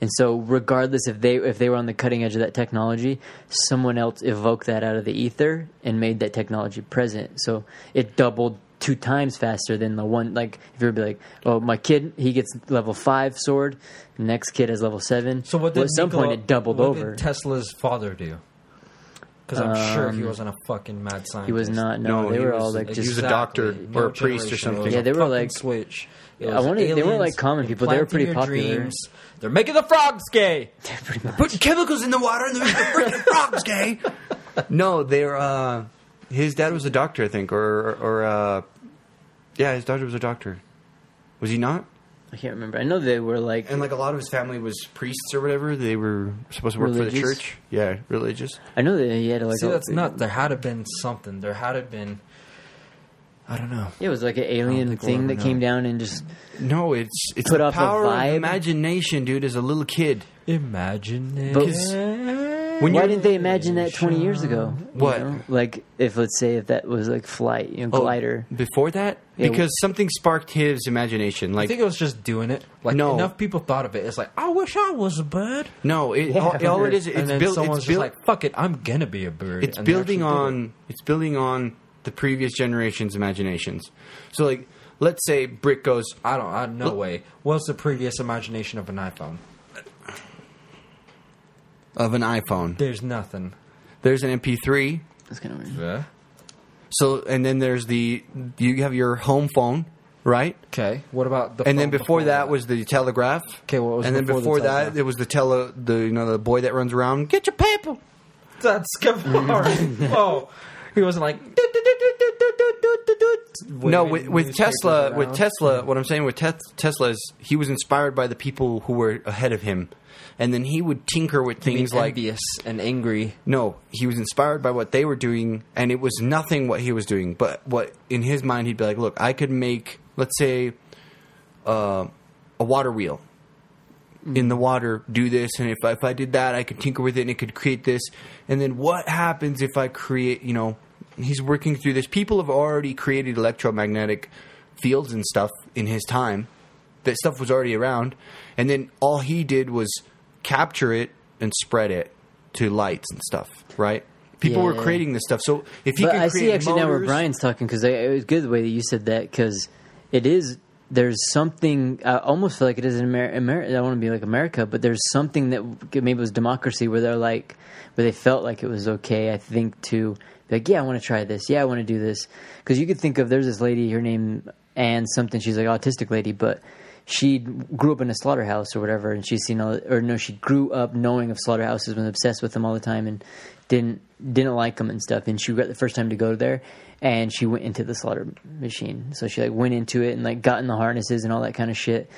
And so, regardless if they if they were on the cutting edge of that technology, someone else evoked that out of the ether and made that technology present. So it doubled two times faster than the one. Like if you were to be like, oh, my kid, he gets level five sword, next kid has level seven. So what did Well, at some Nikola- point it doubled what over. Did Tesla's father do? Because I'm sure he wasn't a fucking mad scientist. Um, he was not. No, No, they were was- all like just he just was a doctor No or a priest or something. Yeah, they were like- switch. I was wonder- they weren't like common people. They were pretty popular. dreams. They're making the frogs gay. <laughs> pretty much. Put chemicals in the water and they're the freaking frogs, gay. <laughs> No, they're. uh His dad was a doctor, I think, or or uh yeah, his daughter was a doctor. Was he not? I can't remember. I know they were like And like a lot of his family was priests or whatever. They were supposed to work for the Religious? church. Yeah, religious. I know that he had like See, a, that's not. There had to been something. There had to been. I don't know. It was like an alien think we'll thing ever that know. came down and just No, it's it's Put the off a power of vibe? imagination, dude. As a little kid, Imagine it. But- when why didn't they imagine that twenty years ago? What? know? Like if let's say if that was like flight, you know, Oh, glider. before that, Yeah, because something sparked his imagination. Like, I think it was just doing it. Like No. enough people thought of it. It's like I wish I was a bird. no, it, Yeah, all, I've all it is, it's and then built. someone's It's built. like, "Fuck it, I'm gonna be a bird." it's and building actually did it. on. It's building on the previous generation's imaginations. So, like, let's say Brick goes, I don't. I no Look- way. What's the previous imagination of an iPhone? Of an iPhone. There's nothing. There's an MP3. That's kind of weird. Yeah. So, and then there's the you have your home phone, right? Okay. What about the? and then phone before that was the telegraph. Okay, what was and then before the that telegraph? it was the tele the you know the boy that runs around get your paper. That's <laughs> Kevlar. <laughs> oh, he wasn't like. no, with, with Tesla, with Tesla, what I'm saying with Tes- Tesla is he was inspired by the people who were ahead of him, and then he would tinker with things like envious and angry. no, he was inspired by what they were doing, and it was nothing what he was doing. But what in his mind he'd be like, look, I could make, let's say, uh, a water wheel in the water, do this, and if I, if I did that, I could tinker with it, and it could create this. And then what happens if I create? You know, he's working through this. People have already created electromagnetic fields and stuff in his time. That stuff was already around, and then all he did was capture it and spread it to lights and stuff. Right? People were creating this stuff. So if he But could I create see actually now where Brian's talking because it was good the way that you said that because it is there's something I almost feel like it is in America. Amer- I don't want to be like America, but there's something that maybe it was democracy where they're like where they felt like it was okay. I think to be like, yeah, I want to try this. Yeah, I want to do this because you could think of there's this lady, her name Anne something. She's like autistic lady, but she grew up in a slaughterhouse or whatever, and she's seen all, or no, she grew up knowing of slaughterhouses, was obsessed with them all the time, and didn't didn't like them and stuff. And she got the first time to go there, and she went into the slaughter machine. So she like went into it and like got in the harnesses and all that kind of shit.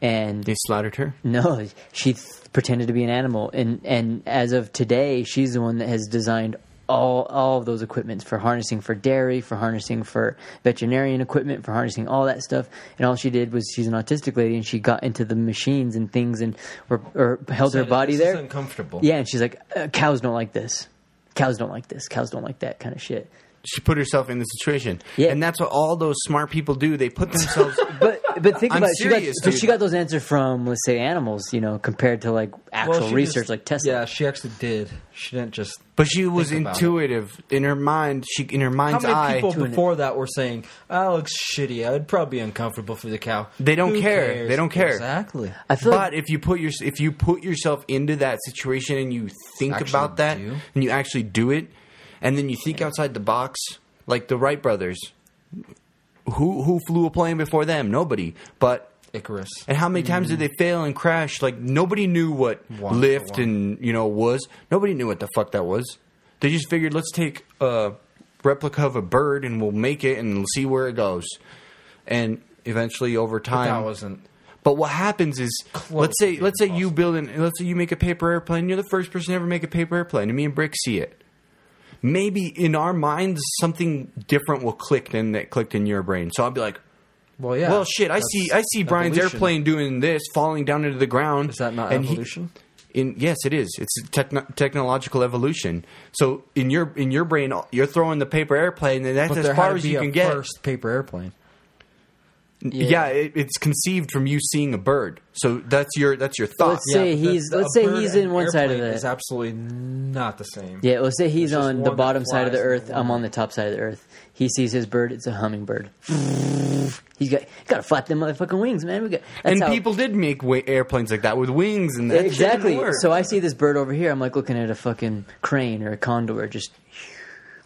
And They slaughtered her. no, she th- pretended to be an animal, and and as of today, she's the one that has designed all all of those equipments for harnessing for dairy, for harnessing for veterinarian equipment, for harnessing all that stuff. And all she did was she's an autistic lady, and she got into the machines and things, and or, or held her body there. uncomfortable. Yeah, and she's like, uh, cows don't like this. Cows don't like this. Cows don't like that kind of shit. She put herself in the situation. Yeah. And that's what all those smart people do. They put themselves. <laughs> But but think I'm about it. She got, serious, but she got those answers from let's say animals, you know, compared to like actual Well, research just- like Tesla. Yeah, she actually did. She didn't just. but she was Think it. intuitive in her mind. She in her How mind's many eye. people To before that were saying, "Oh, it looks shitty. I'd probably be uncomfortable for the cow." They don't Who care. cares? They don't care. Exactly. I feel But like if you put your if you put yourself into that situation and you think about that do. and you actually do it, and then you think outside the box, like the Wright brothers, who who flew a plane before them? Nobody. But Icarus. and how many times did they fail and crash? Like nobody knew what One lift one. and you know was. Nobody knew what the fuck that was. They just figured let's take a replica of a bird and we'll make it and see where it goes. And eventually over But time that wasn't. but what happens is, Close let's say, let's say you build an, let's say you make a paper airplane. You're the first person to ever make a paper airplane, and me and Brick see it. Maybe in our minds, something different will click than that clicked in your brain. So I'll be like, Well, yeah. "Well, shit, I see, I see Brian's evolution. airplane doing this, falling down into the ground." Is that not and he- evolution? in yes, it is. It's techno- technological evolution. So in your in your brain, you're throwing the paper airplane, and that's but as far as you can get. first paper airplane. Yeah, it, it's conceived from you seeing a bird. So that's your that's your thought. Let's say but he's- the- let's say he's in one side of airplane the- Is absolutely not the same. Yeah, let's say he's It's on the bottom side of the earth. and I'm on the top side of the earth. He sees his bird. It's a hummingbird. <laughs> He's got got to flap them motherfucking wings, man. We got and how- people did make wa- airplanes like that with wings and that exactly. work. So I see this bird over here. I'm like looking at a fucking crane or a condor just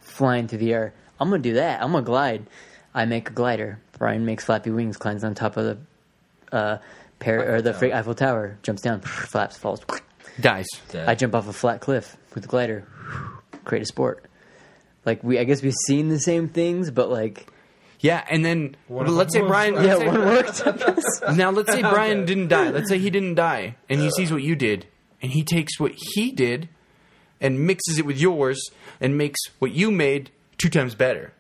flying through the air. I'm gonna do that. I'm gonna glide. I make a glider. Brian makes flappy wings, climbs on top of the uh, par- or the Eiffel, Eiffel Tower, jumps down, <laughs> flaps, falls. <sniffs> dies. Dead. I jump off a flat cliff with a glider, <sniffs> create a sport. Like we, I guess we've seen the same things, but like, Yeah, and then One but of let's say them Brian. was- <laughs> let's yeah, say- one worked. <laughs> Now let's say Brian didn't die. Let's say he didn't die, and he sees what you did, and he takes what he did, and mixes it with yours, and makes what you made two times better.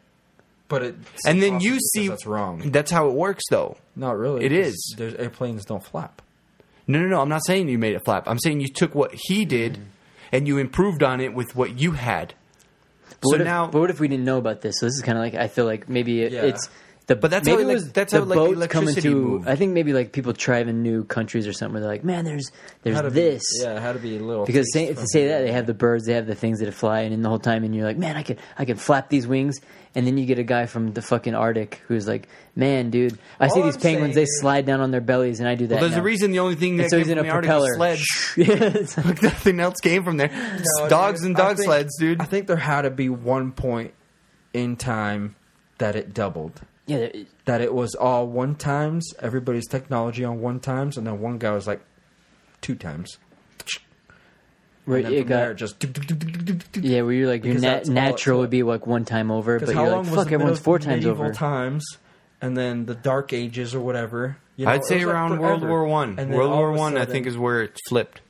But it. And then you see that's wrong. That's how it works, though. Not really. It is. There's airplanes don't flap. No, no, no. I'm not saying you made it flap. I'm saying you took what he did, mm-hmm. and you improved on it with what you had. But so what if, now, but what if we didn't know about this? So this is kind of like I feel like maybe it, Yeah. it's the But that's maybe how it elec- was that's the how, like, boats coming electricity to. moved. I think maybe like people in new countries or something. Where they're like, man, there's there's Had to this. Be, yeah, how to be a little. Because say, if they say that they have the birds, they have the things that fly, and in the whole time, and you're like, man, I could I could flap these wings, and then you get a guy from the fucking Arctic who's like, man, dude, I see these I'm penguins, they saying is- slide down on their bellies, and I do that. well, there's now. a reason. The only thing And that so came he's in from a the Arctic was propeller. sleds. Yeah, it's like- Like nothing else came from there. No, Dogs dude, and dog think- sleds, dude. I think there had to be one point in time that it doubled. Yeah, there- That it was all one times, everybody's technology on one times, and then one guy was like two times. Right, And then it from there, got just yeah, where you're like your nat- that's all it's natural would be like one time over, but how you're long like, was fuck, the everyone's four times medieval over. times, and then the Dark Ages or whatever. You know, I'd say it was, like, around World. War One. And then World War One, I sudden- think, is where it flipped.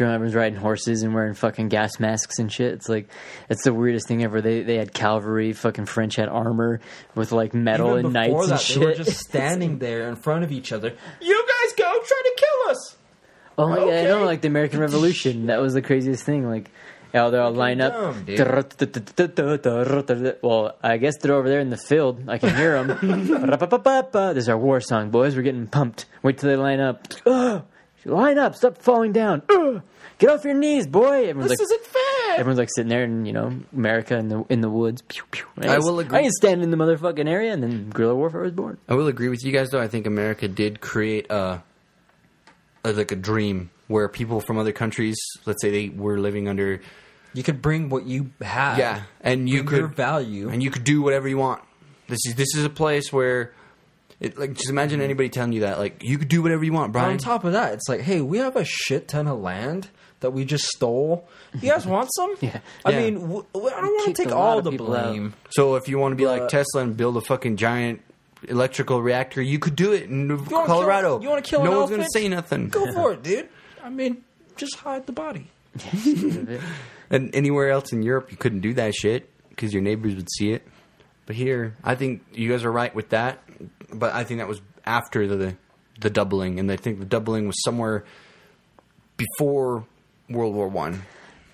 Everyone's riding horses and wearing fucking gas masks and shit. It's like it's the weirdest thing ever. They they had cavalry, fucking French had armor with like metal Even and knights that, and they were shit. just standing <laughs> there in front of each other. You guys go try to kill us. oh my god, I know, okay. like the American Revolution. That was the craziest thing. Like, yeah, they're all line up. dumb, Well, I guess they're over there in the field. I can hear them. <laughs> this is our war song, boys. We're getting pumped. Wait till they line up. <gasps> <laughs> Ugh. line up. Stop falling down. Ugh. Get off your knees, boy. Everyone's This like, isn't fair. Everyone's like sitting there in you know America in the in the woods. Pew, pew. I will agree. I can stand in the motherfucking area, and then guerrilla warfare was born. I will agree with you guys, though. I think America did create a, a like a dream where people from other countries, let's say they were living under, You could bring what you have. yeah, and you bring could your value. and you could do whatever you want. This is this is a place where, it, like, just imagine anybody telling you that, like, you could do whatever you want, But Brian. on top of that, it's like, hey, we have a shit ton of land that we just stole. You guys want some? <laughs> Yeah. I Yeah. mean, w- w- I don't want to take all the people out. blame. so if you want to be like Tesla and build a fucking giant electrical reactor, you could do it in You wanna Colorado. Kill, you want to kill no an one's gonna say nothing. Go <laughs> for it, dude. I mean, just hide the body. <laughs> And anywhere else in Europe, you couldn't do that shit because your neighbors would see it. But here, I think you guys are right with that. But I think that was after the the doubling, and I think the doubling was somewhere before World War One.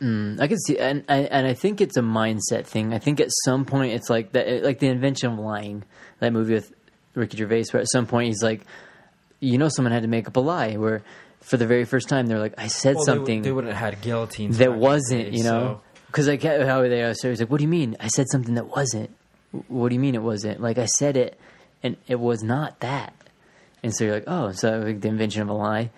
Mm, I can see, and I, and I think it's a mindset thing. I think at some point it's like that, like the invention of lying. That movie with Ricky Gervais, where at some point he's like, you know, someone had to make up a lie. Where for the very first time they're like, I said Well, something would- they wouldn't have had guillotines. that back in the wasn't, day, you know, because like how they are. So he's like, what do you mean? I said something that wasn't. What do you mean it wasn't? Like I said it, and it was not that. And so you're like, oh, so like the invention of a lie.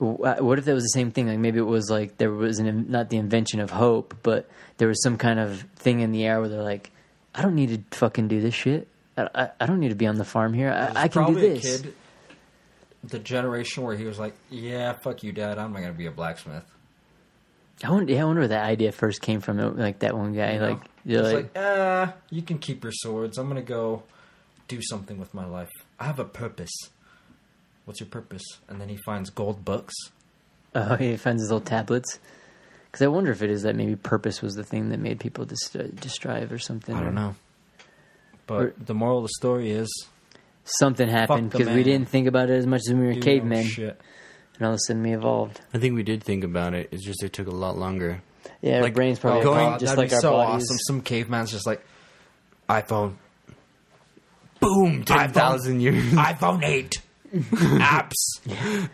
W- uh, What if that was the same thing? Like maybe it was like there was an, not the invention of hope, but there was some kind of thing in the air where they're like, I don't need to fucking do this shit. I, I, I don't need to be on the farm here. I, I can do Probably this. Kid, the generation where he was like, "Yeah, fuck you, dad. I'm not gonna be a blacksmith." I wonder, yeah, I wonder where that idea first came from. Like that one guy, You know? like, you're like, like, ah, you can keep your swords. I'm gonna go do something with my life. I have a purpose. What's your purpose? And then he finds gold books. Oh, he finds his little tablets. Because I wonder if it is that maybe purpose was the thing that made people dis- uh, strive or something. I don't know. But Or- the moral of the story is Something happened because we didn't think about it as much as when we were do no cavemen, Shit. and all of a sudden we evolved. I think we did think about it. It's just it took a lot longer. Yeah, our Like, brains probably going- evolved just like be our so bodies. awesome. Some caveman's just like iPhone, Boom! Ten thousand years. <laughs> iPhone eight apps. <laughs>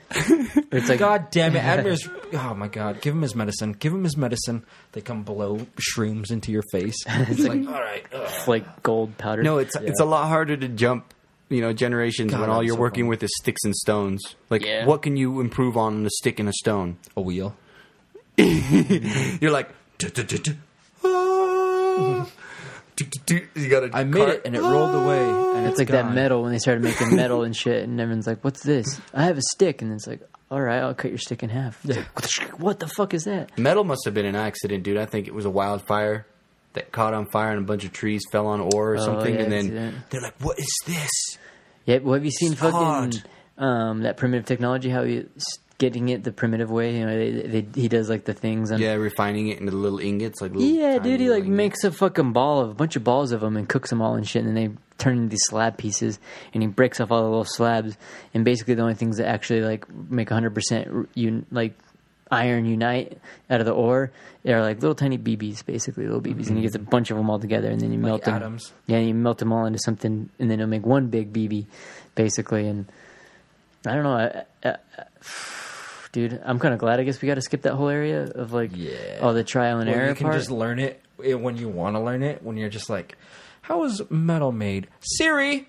It's like God damn it, Admir's. Oh my God, give him his medicine. Give him his medicine. They come blow shrooms into your face. <laughs> It's like, all right, ugh. like gold powder. No, it's it's a lot harder to jump. You know, generations God, when all I'm you're so working bummed. with is sticks and stones. Like, Yeah. what can you improve on a stick and a stone? a wheel. You're like, "Du- du- du- du- ah." Du- du- du." you got to. I made it and it rolled away. And It's like that metal when they started making <laughs> metal and shit, and everyone's like, "What's this?" I have a stick, and it's like, "All right, I'll cut your stick in half." It's like, <laughs> what the fuck is that? Metal must have been an accident, dude. I think it was a wildfire that caught on fire and a bunch of trees fell on ore or something. Oh, yeah, and then they're like, "What is this?" Yeah, well, have you seen It's fucking um, that primitive technology? How he's getting it the primitive way? You know, they, they, he does like the things. On, Yeah, refining it into little ingots, like little yeah, dude. He like ingots. makes a fucking ball of a bunch of balls of them and cooks them all and shit, and then they turn into these slab pieces, and he breaks off all the little slabs, and basically the only things that actually like make hundred percent un- like iron unite out of the ore they're like little tiny BBs, basically little BBs, and he gets a mm-hmm. bunch of them all together, and then you melt them. atoms. Yeah, you melt them all into something, and then it'll make one big BB, basically. And I don't know, I, I, I, dude. I'm kind of glad. I guess we got to skip that whole area of like Yeah. all the trial and Well, error you can part. just learn it when you want to learn it. When you're just like, how is metal made? Siri,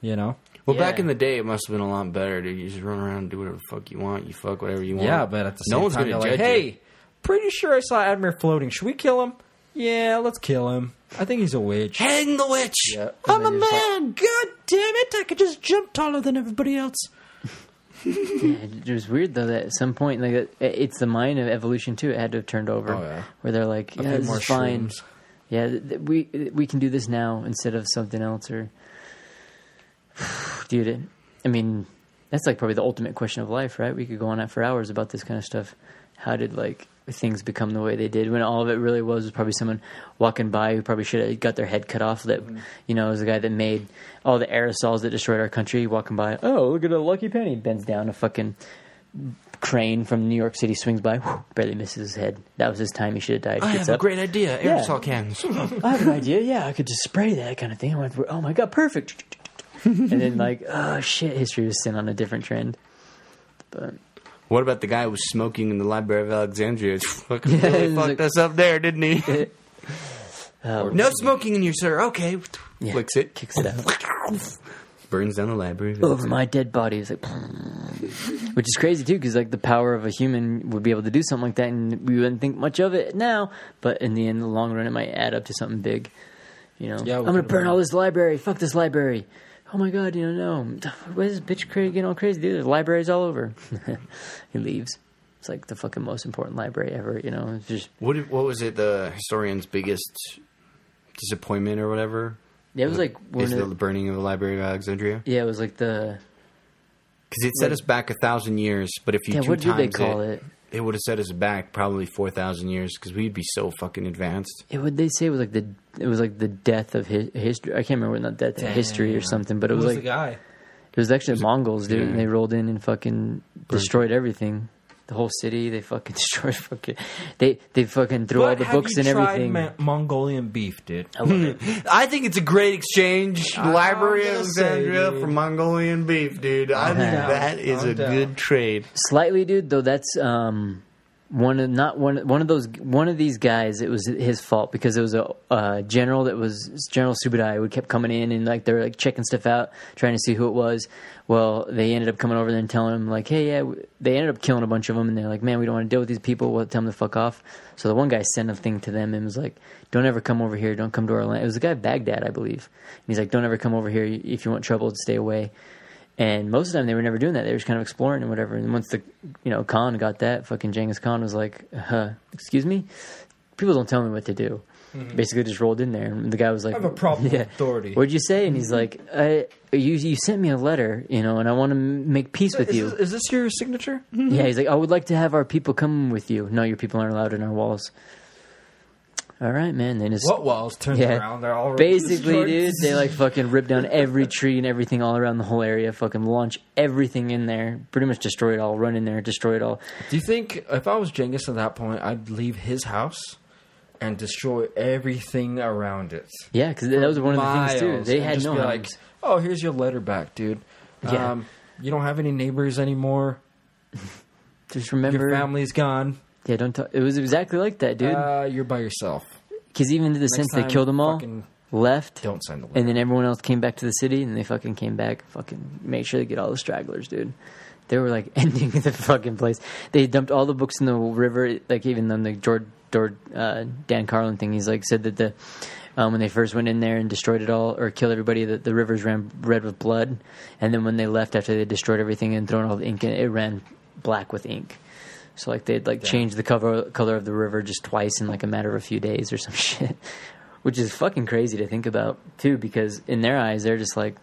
you know. Well, back in the day, it must have been a lot better. Dude. You just run around and do whatever the fuck you want. You fuck whatever you want. Yeah, but at the same no one's time, you're like, hey, you. pretty sure I saw Admir floating. Should we kill him? Yeah, let's kill him. I think he's a witch. Hang the witch. Yeah. I'm a And then man. God damn it! I could just jump taller than everybody else. It was weird though that at some point, like it- it's the mind of evolution too. It had to have turned over, Oh, yeah. where they're like, yeah, this more is fine. shrooms. Yeah, th- th- we we can do this now instead of something else. Or, <sighs> dude, it, I mean, that's like probably the ultimate question of life, right? We could go on that for hours about this kind of stuff. How did like things become the way they did when all of it really was was probably someone walking by who probably should have got their head cut off. That mm-hmm. you know was the guy that made all the aerosols that destroyed our country. Walking by, oh look at a lucky penny, bends down a fucking crane from New York City swings by, whew, barely misses his head. That was his time. He should have died. I have a great idea. Yeah. Aerosol cans. <laughs> I have an idea. Yeah, I could just spray that kind of thing. Oh my god, perfect. <laughs> and then like, oh shit, history was sent on a different trend. But what about the guy who was smoking in the Library of Alexandria? <laughs> Fucking Yeah, really fucked like- us up there, didn't he? <laughs> <laughs> uh, no smoking in here, sir. Okay. yeah, Flicks it. kicks it out Burns down the library. over my dead body. It's like, which is crazy too, because like the power of a human would be able to do something like that, and we wouldn't think much of it now. But in the end, the long run, it might add up to something big. You know, Yeah, I'm gonna burn all this library. Fuck this library. Oh my god, you know, um, no. Why is this bitch cra- getting all crazy? Dude, there's libraries all over. <laughs> he leaves. It's like the fucking most important library ever. You know, it's just What, what was it? The historian's biggest disappointment or whatever? yeah, it was like Is the the, burning of the Library of Alexandria? yeah, it was like the Because it set Like- us back a thousand years, but if you yeah. two What did they call it, it? It would have set us back probably four thousand years because we'd be so fucking advanced. It would they say it was like the it was like the death of hi- history. I can't remember not death of history or something, but it Who was was like the guy? it was actually the Mongols, dude, and they rolled in and fucking destroyed everything. The whole city. They fucking <laughs> destroyed fucking. They they fucking threw all the have books you and tried everything. Ma- Mongolian beef, dude. I love it. I think it's a great exchange. Library of gonna say, Alexandria for Mongolian beef, dude. I think that is I'm a down. good trade. Slightly, dude. Though that's um one of not one one of those one of these guys. It was his fault because it was a uh, general that was General Subadai who kept coming in and like they're like checking stuff out, trying to see who it was. Well, they ended up coming over there and telling him like, hey, yeah. They ended up killing a bunch of them, and they're like, man, we don't want to deal with these people. We'll tell them to fuck off. So the one guy sent a thing to them and was like, don't ever come over here. Don't come to our land. It was the guy Baghdad, I believe. And he's like, don't ever come over here if you want trouble. Stay away. And most of the time, they were never doing that. They were just kind of exploring and whatever. And once the, you know, Khan got that, fucking Genghis Khan was like, uh, "Excuse me, people don't tell me what to do." Basically, just rolled in there, and the guy was like, I have a problem with authority. What'd you say? And he's like, I, "You you sent me a letter, you know, and I want to make peace with Is you." this, is this your signature? Yeah, he's like, I would like to have our people come with you. No, your people aren't allowed in our walls. All right, man. Then just What walls? Turns yeah. around, they're all Basically, dude, they like fucking rip down every tree and everything all around the whole area. Fucking launch everything in there. Pretty much destroy it all. Run in there, destroy it all. Do you think if I was Genghis at that point, I'd leave his house and destroy everything around it? Yeah, because that was one of the things too. They had no like, "Oh, here's your letter back, dude. Yeah. Um, you don't have any neighbors anymore. <laughs> Just remember, Your family's gone. Yeah, don't. talk. It was exactly like that, dude. Uh, you're by yourself. Because even to the sense they time, killed them all, fucking left, Don't sign the letter. and then everyone else came back to the city, and they fucking came back. Fucking make sure they get all the stragglers, dude. They were like <laughs> ending the fucking place. They dumped all the books in the river. Like even on the George, George uh, Dan Carlin thing, he's like said that the um, when they first went in there and destroyed it all or killed everybody, that the rivers ran red with blood, and then when they left after they destroyed everything and thrown all the ink in, it ran black with ink. So like they'd like change the cover color of the river just twice in like a matter of a few days or some <laughs> shit, which is fucking crazy to think about too. Because in their eyes, they're just like,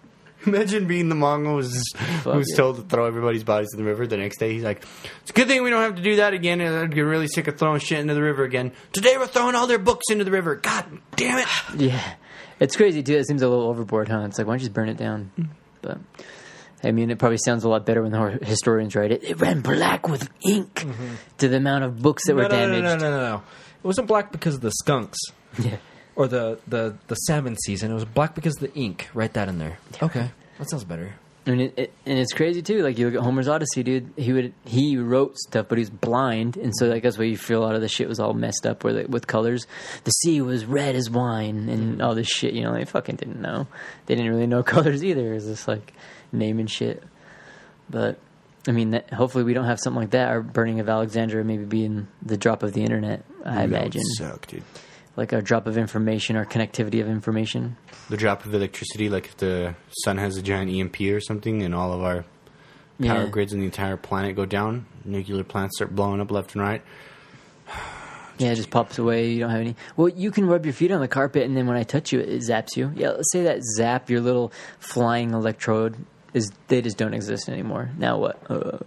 <laughs> Imagine being the Mongols who's yeah. told to throw everybody's bodies in the river. The next day, he's like, "It's a good thing we don't have to do that again. I'd get really sick of throwing shit into the river again. Today, we're throwing all their books into the river. God damn it!" <sighs> yeah, it's crazy too. It seems a little overboard, huh? It's like why don't you just burn it down? Hmm. But I mean, it probably sounds a lot better when the historians write it. It ran black with ink mm-hmm. to the amount of books that were no, no, damaged. No, no, no, no, no. It wasn't black because of the skunks Yeah. or the, the, the salmon season. It was black because of the ink. Write that in there. Okay, that sounds better. And it, it, and it's crazy too. Like you look at Homer's Odyssey, dude. He would he wrote stuff, but he's blind, and so like that's why you feel a lot of the shit was all messed up, where with colors. The sea was red as wine, and all this shit. You know, they fucking didn't know. They didn't really know <laughs> colors either. It was just like naming shit. But I mean, that, hopefully we don't have something like that. Our burning of Alexandria maybe being the drop of the internet. I imagine, suck, dude. Like a drop of information or connectivity of information. The drop of electricity, like if the sun has a giant EMP or something, and all of our power Yeah. grids and the entire planet go down, nuclear plants start blowing up left and right. <sighs> Yeah, it just pops away. You don't have any. Well, you can rub your feet on the carpet, and then when I touch you, it zaps you. Yeah, let's say that zap, your little flying electrode, is they just don't exist anymore. Now what? Uh,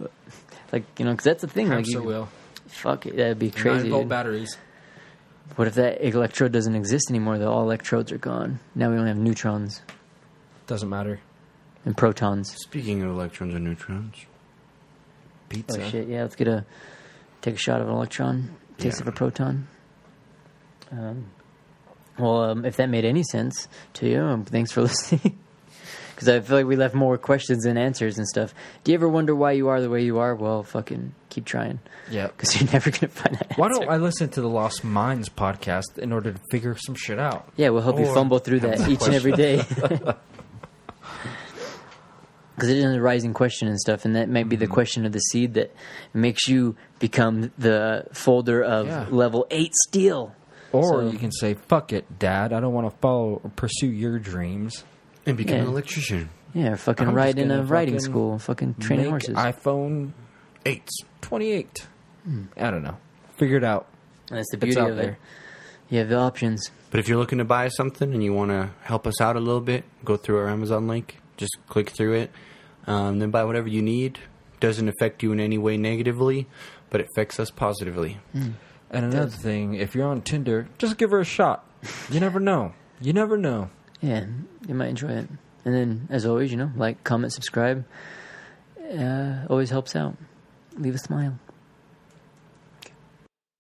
like you know, because that's the thing. Like Hamster you, wheel. fuck it, that'd be crazy. Nine volt batteries. What if that electrode doesn't exist anymore? Though all electrodes are gone. Now we only have neutrons Doesn't matter. and protons. Speaking of electrons and neutrons, Pizza. Oh shit! Yeah, let's get a take a shot of an electron, taste Yeah. of a proton. Um, well, um, if that made any sense to you, um, thanks for <laughs> listening. Because I feel like we left more questions than answers and stuff. Do you ever wonder why you are the way you are? Well, fucking keep trying, Yeah. because you're never gonna find that. Why don't I listen to the Lost Minds podcast in order to figure some shit out? Yeah, we'll help you fumble through have that more each and every day. <laughs> <laughs> Because it is a rising question and stuff, and that might be Mm-hmm. the question of the seed that makes you become the folder of Yeah. level eight steel. Or So- you can say, "Fuck it, Dad. I don't want to follow or pursue your dreams. And become Yeah. an electrician. Yeah, fucking I'm ride in a gonna riding fucking school, fucking training Make horses. iPhone Eights. 28. I don't know. Figure it out. And that's the It's beauty out of there. it. You have the options. But if you're looking to buy something and you want to help us out a little bit, go through our Amazon link. Just click through it. Um, then buy whatever you need. Doesn't affect you in any way negatively, but it affects us positively. And another thing, if you're on Tinder, just give her a shot. You never know. You never know. Yeah, you might enjoy it. And then, as always, you know, like, comment, subscribe. Uh, always helps out. Leave a smile.